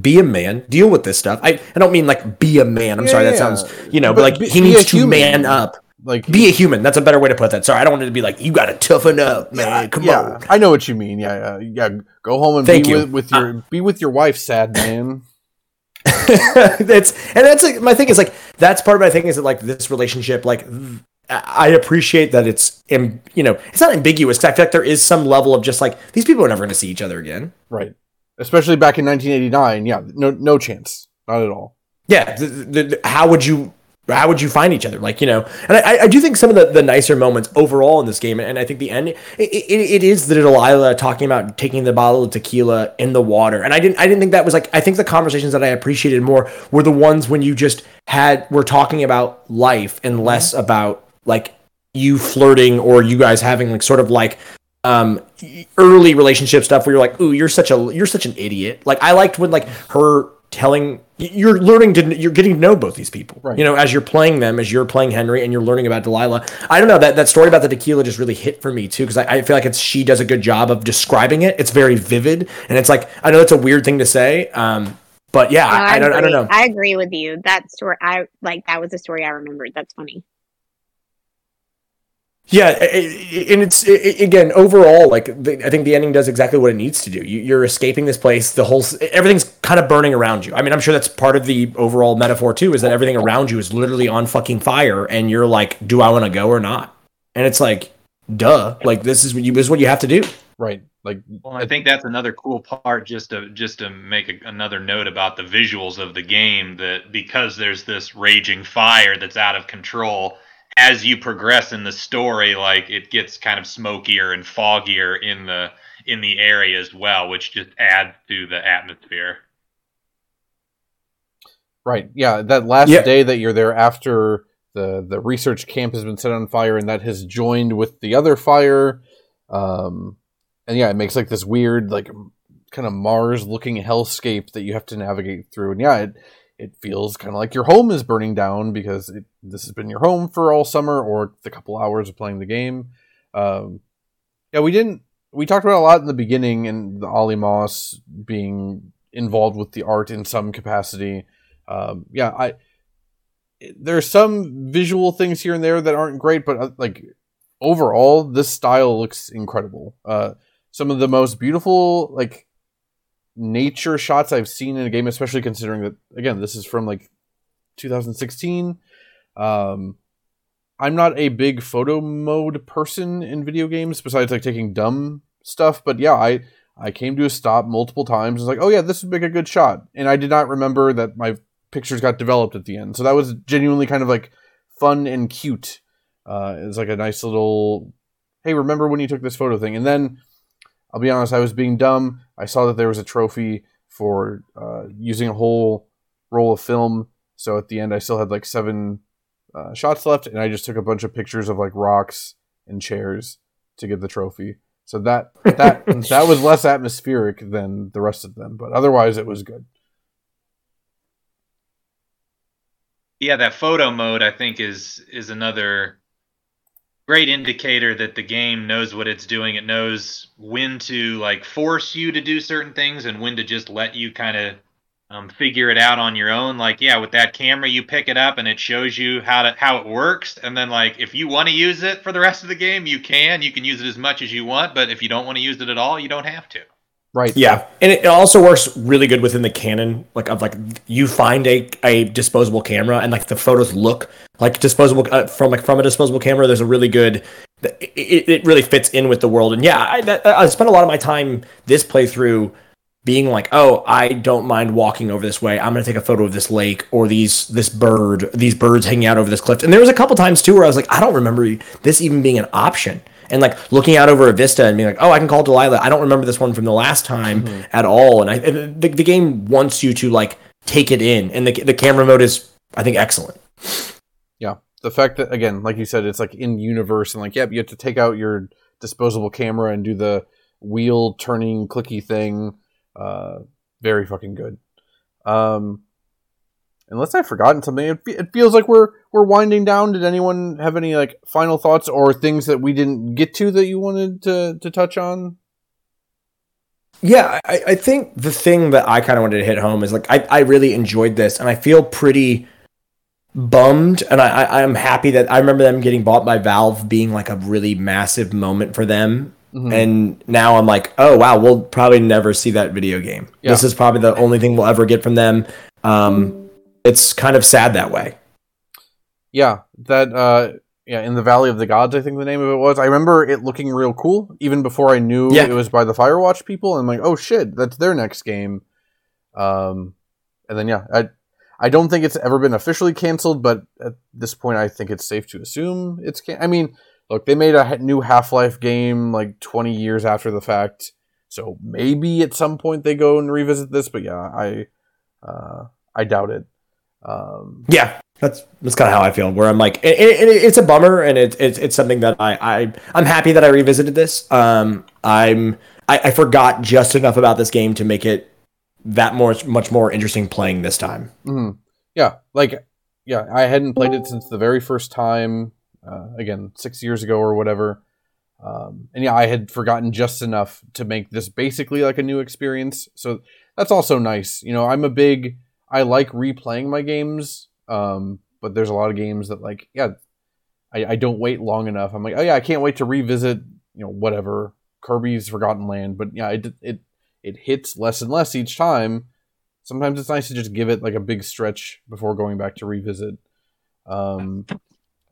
Be a man. Deal with this stuff. I, I don't mean like be a man. I'm Yeah, sorry that sounds you know But but, like be- he needs to human. man up Like be a human that's a better way to put that sorry i don't want it to be like you got to toughen up man come yeah, on I know what you mean. Yeah, yeah, yeah. Go home and Thank be you. with, with your uh, be with your wife, sad man. that's and that's like my thing is like that's part of my thing is that like this relationship like I appreciate that it's you know it's not ambiguous I feel like there is some level of just like these people are never going to see each other again. right. Especially back in 1989. Yeah, no, no chance. Not at all. Yeah, the, the, the- how would you how would you find each other? Like you know, and I, I do think some of the, the nicer moments overall in this game, and I think the end it, it, it is the Delilah talking about taking the bottle of tequila in the water, and I didn't I didn't think that was like I think the conversations that I appreciated more were the ones when you just had were talking about life and less about like you flirting or you guys having like sort of like um early relationship stuff where you're like ooh you're such a you're such an idiot. Like i liked when like her telling you're learning to you're getting to know both these people Right. you know as you're playing them as you're playing henry and you're learning about delilah i don't know that that story about the tequila just really hit for me too because I, I feel like it's she does a good job of describing it it's very vivid and it's like i know it's a weird thing to say um but yeah No, I, I don't i don't know I agree with you. That story, I like. That was a story I remembered. That's funny. Yeah, i- i- and it's i- i- again overall like I think the ending does exactly what it needs to do. You, you're escaping this place. The whole everything's kind of burning around you. I mean, I'm sure that's part of the overall metaphor too. Is that everything around you is literally on fucking fire, and you're like, do I want to go or not? And it's like, duh, like this is what you this is what you have to do. Right. Like Well, I think that's another cool part. Just to just to make a, another note about the visuals of the game, that because there's this raging fire that's out of control, as you progress in the story, like it gets kind of smokier and foggier in the in the area as well, which just adds to the atmosphere. Right. Yeah, that last Yeah. day that you're there after the the research camp has been set on fire and that has joined with the other fire. Um and yeah, it makes like this weird like kind of Mars looking hellscape that you have to navigate through. And yeah, it it feels kind of like your home is burning down because it, this has been your home for all summer or the couple hours of playing the game. Um yeah, we didn't we talked about a lot in the beginning and the Olly Moss being involved with the art in some capacity um, yeah, I there's some visual things here and there that aren't great, but uh, like overall, this style looks incredible. Uh, some of the most beautiful like nature shots I've seen in a game, especially considering that again, this is from like 2016. Um, I'm not a big photo mode person in video games, besides like taking dumb stuff. But yeah, I I came to a stop multiple times. was like, oh yeah, this would make a good shot, and I did not remember that my pictures got developed at the end. So that was genuinely kind of like fun and cute. Uh, it's like a nice little, hey, remember when you took this photo thing? And then I'll be honest, I was being dumb. I saw that there was a trophy for uh, using a whole roll of film. So at the end, I still had like seven uh, shots left, and I just took a bunch of pictures of like rocks and chairs to get the trophy. So that that that was less atmospheric than the rest of them, but otherwise it was good. Yeah, that photo mode I think is is another great indicator that the game knows what it's doing. It knows when to like force you to do certain things and when to just let you kind of um, figure it out on your own. Like, yeah, with that camera, you pick it up and it shows you how to how it works. And then, like, if you want to use it for the rest of the game, you can. You can use it as much as you want. But if you don't want to use it at all, you don't have to. Right. Yeah, and it also works really good within the canon. Like of like you find a, a disposable camera and like the photos look like disposable uh, from like from a disposable camera. There's a really good. It, it really fits in with the world, and yeah, I, I spent a lot of my time this playthrough being like, oh, I don't mind walking over this way. I'm gonna take a photo of this lake or these this bird, these birds hanging out over this cliff. And there was a couple times too where I was like, I don't remember this even being an option. And like looking out over a vista and being like, oh, I can call Delilah. I don't remember this one from the last time mm-hmm. at all. And I the, the game wants you to like take it in, and the the camera mode is I think excellent. Yeah, the fact that again, like you said, it's like in universe and like, yep, you have to take out your disposable camera and do the wheel turning clicky thing uh, very fucking good. Um, unless I've forgotten something, it, it feels like we're we're winding down. Did anyone have any like final thoughts or things that we didn't get to that you wanted to to touch on? Yeah, I, I think the thing that I kind of wanted to hit home is like I, I really enjoyed this, and I feel pretty bummed, and I, I I'm happy that I remember them getting bought by Valve being like a really massive moment for them Mm-hmm. And now I'm like, oh wow, we'll probably never see that video game. Yeah. This is probably the only thing we'll ever get from them. Um, it's kind of sad that way. Yeah, that uh, yeah, in the Valley of the Gods, I think the name of it was. I remember it looking real cool even before I knew yeah. it was by the Firewatch people. And I'm like, oh shit, that's their next game. Um, and then yeah, I I don't think it's ever been officially canceled, but at this point, I think it's safe to assume it's. Can- I mean, look, they made a new Half Life game like 20 years after the fact, so maybe at some point they go and revisit this. But yeah, I uh, I doubt it. Um, yeah, that's that's kind of how I feel. Where I'm like, it, it, it's a bummer, and it, it, it's something that I, I I'm happy that I revisited this. Um, I'm I, I forgot just enough about this game to make it that more much more interesting playing this time. Mm-hmm. Yeah, like yeah, I hadn't played it since the very first time uh, again six years ago or whatever. Um, and yeah, I had forgotten just enough to make this basically like a new experience. So that's also nice. You know, I'm a big I like replaying my games, um, but there's a lot of games that like yeah, I, I don't wait long enough. I'm like oh yeah, I can't wait to revisit you know whatever Kirby's Forgotten Land. But yeah, it it it hits less and less each time. Sometimes it's nice to just give it like a big stretch before going back to revisit. Um,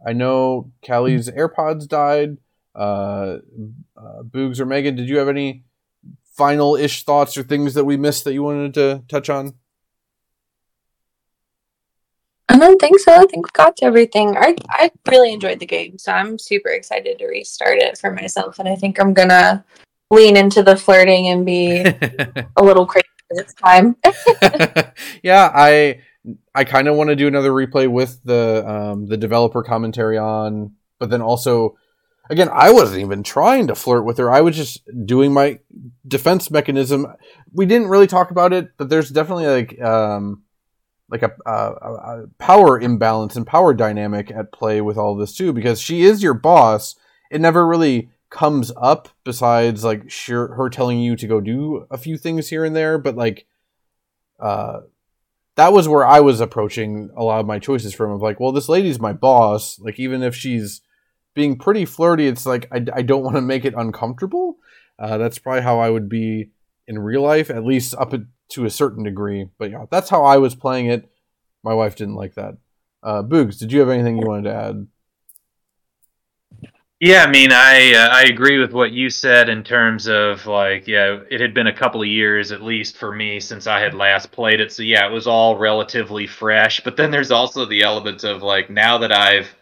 I know Callie's AirPods died. Uh, uh, Boogs or Megan, did you have any final ish thoughts or things that we missed that you wanted to touch on? I don't think so. I think we got to everything. I I really enjoyed the game, so I'm super excited to restart it for myself. And I think I'm gonna lean into the flirting and be a little crazy this time. yeah, I I kind of want to do another replay with the um, the developer commentary on, but then also, again, I wasn't even trying to flirt with her. I was just doing my defense mechanism. We didn't really talk about it, but there's definitely like um, like a, a, a power imbalance and power dynamic at play with all this too, because she is your boss. It never really comes up besides like her telling you to go do a few things here and there, but like uh that was where I was approaching a lot of my choices from of like, well, this lady's my boss. Like, even if she's being pretty flirty, it's like I, I don't want to make it uncomfortable. Uh, that's probably how I would be in real life, at least up to a certain degree. But yeah, that's how I was playing it. My wife didn't like that. Uh, Boogs, did you have anything you wanted to add? Yeah, I mean, I uh, I agree with what you said in terms of like, yeah, it had been a couple of years at least for me since I had last played it. So yeah, it was all relatively fresh. But then there's also the elements of like now that I've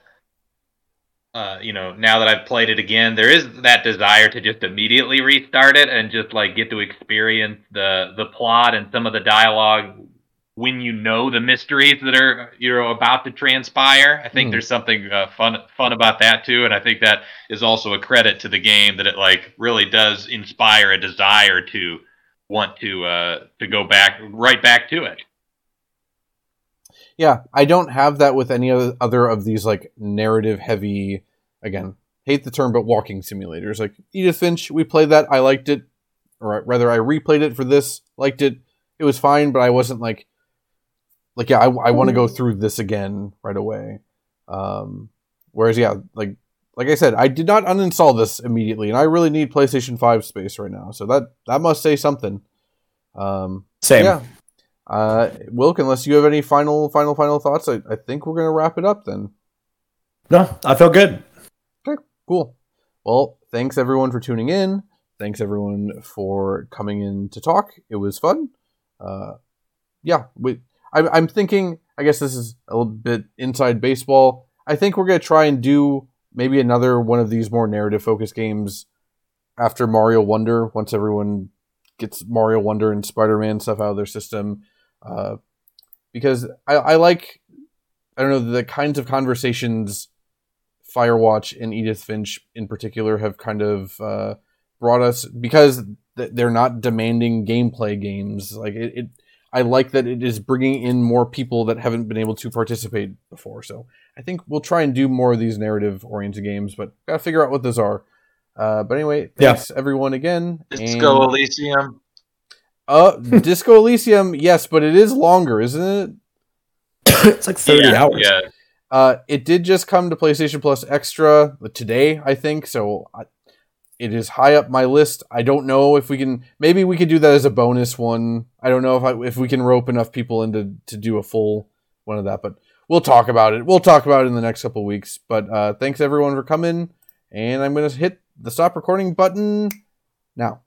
uh, you know, now that I've played it again, there is that desire to just immediately restart it and just like get to experience the the plot and some of the dialogue when you know the mysteries that are you know about to transpire. I think mm. there's something uh, fun fun about that too, and I think that is also a credit to the game that it like really does inspire a desire to want to uh, to go back right back to it. Yeah, I don't have that with any other of these like narrative heavy again hate the term, but walking simulators. Like Edith Finch, we played that. I liked it, or rather, I replayed it for this. Liked it. It was fine, but I wasn't like, like yeah, I, I want to go through this again right away. Um, whereas yeah, like like I said, I did not uninstall this immediately, and I really need PlayStation Five space right now. So that that must say something. Um, Same. yeah. Uh, Wilk, unless you have any final, final, final thoughts, I, I think we're gonna wrap it up then. No, I feel good. Okay, Cool. Well, thanks everyone for tuning in. Thanks everyone for coming in to talk. It was fun. Uh, yeah, we, I, I'm thinking. I guess this is a little bit inside baseball. I think we're gonna try and do maybe another one of these more narrative focused games after Mario Wonder. Once everyone gets Mario Wonder and Spider Man stuff out of their system, uh, because I, I like I don't know the kinds of conversations Firewatch and Edith Finch in particular have kind of uh, brought us because th- they're not demanding gameplay games. Like it, it, I like that it is bringing in more people that haven't been able to participate before. So I think we'll try and do more of these narrative oriented games, but gotta figure out what those are. Uh, but anyway, Yeah. thanks everyone again. Disco and- go Elysium. Uh, Disco Elysium, yes, but it is longer, isn't it? it's like 30 yeah, hours. Yeah. Uh, it did just come to PlayStation Plus Extra today, I think. So I, it is high up my list. I don't know if we can. Maybe we could do that as a bonus one. I don't know if I, if we can rope enough people into to do a full one of that, but we'll talk about it. We'll talk about it in the next couple weeks. But uh, thanks everyone for coming, and I'm gonna hit the stop recording button now.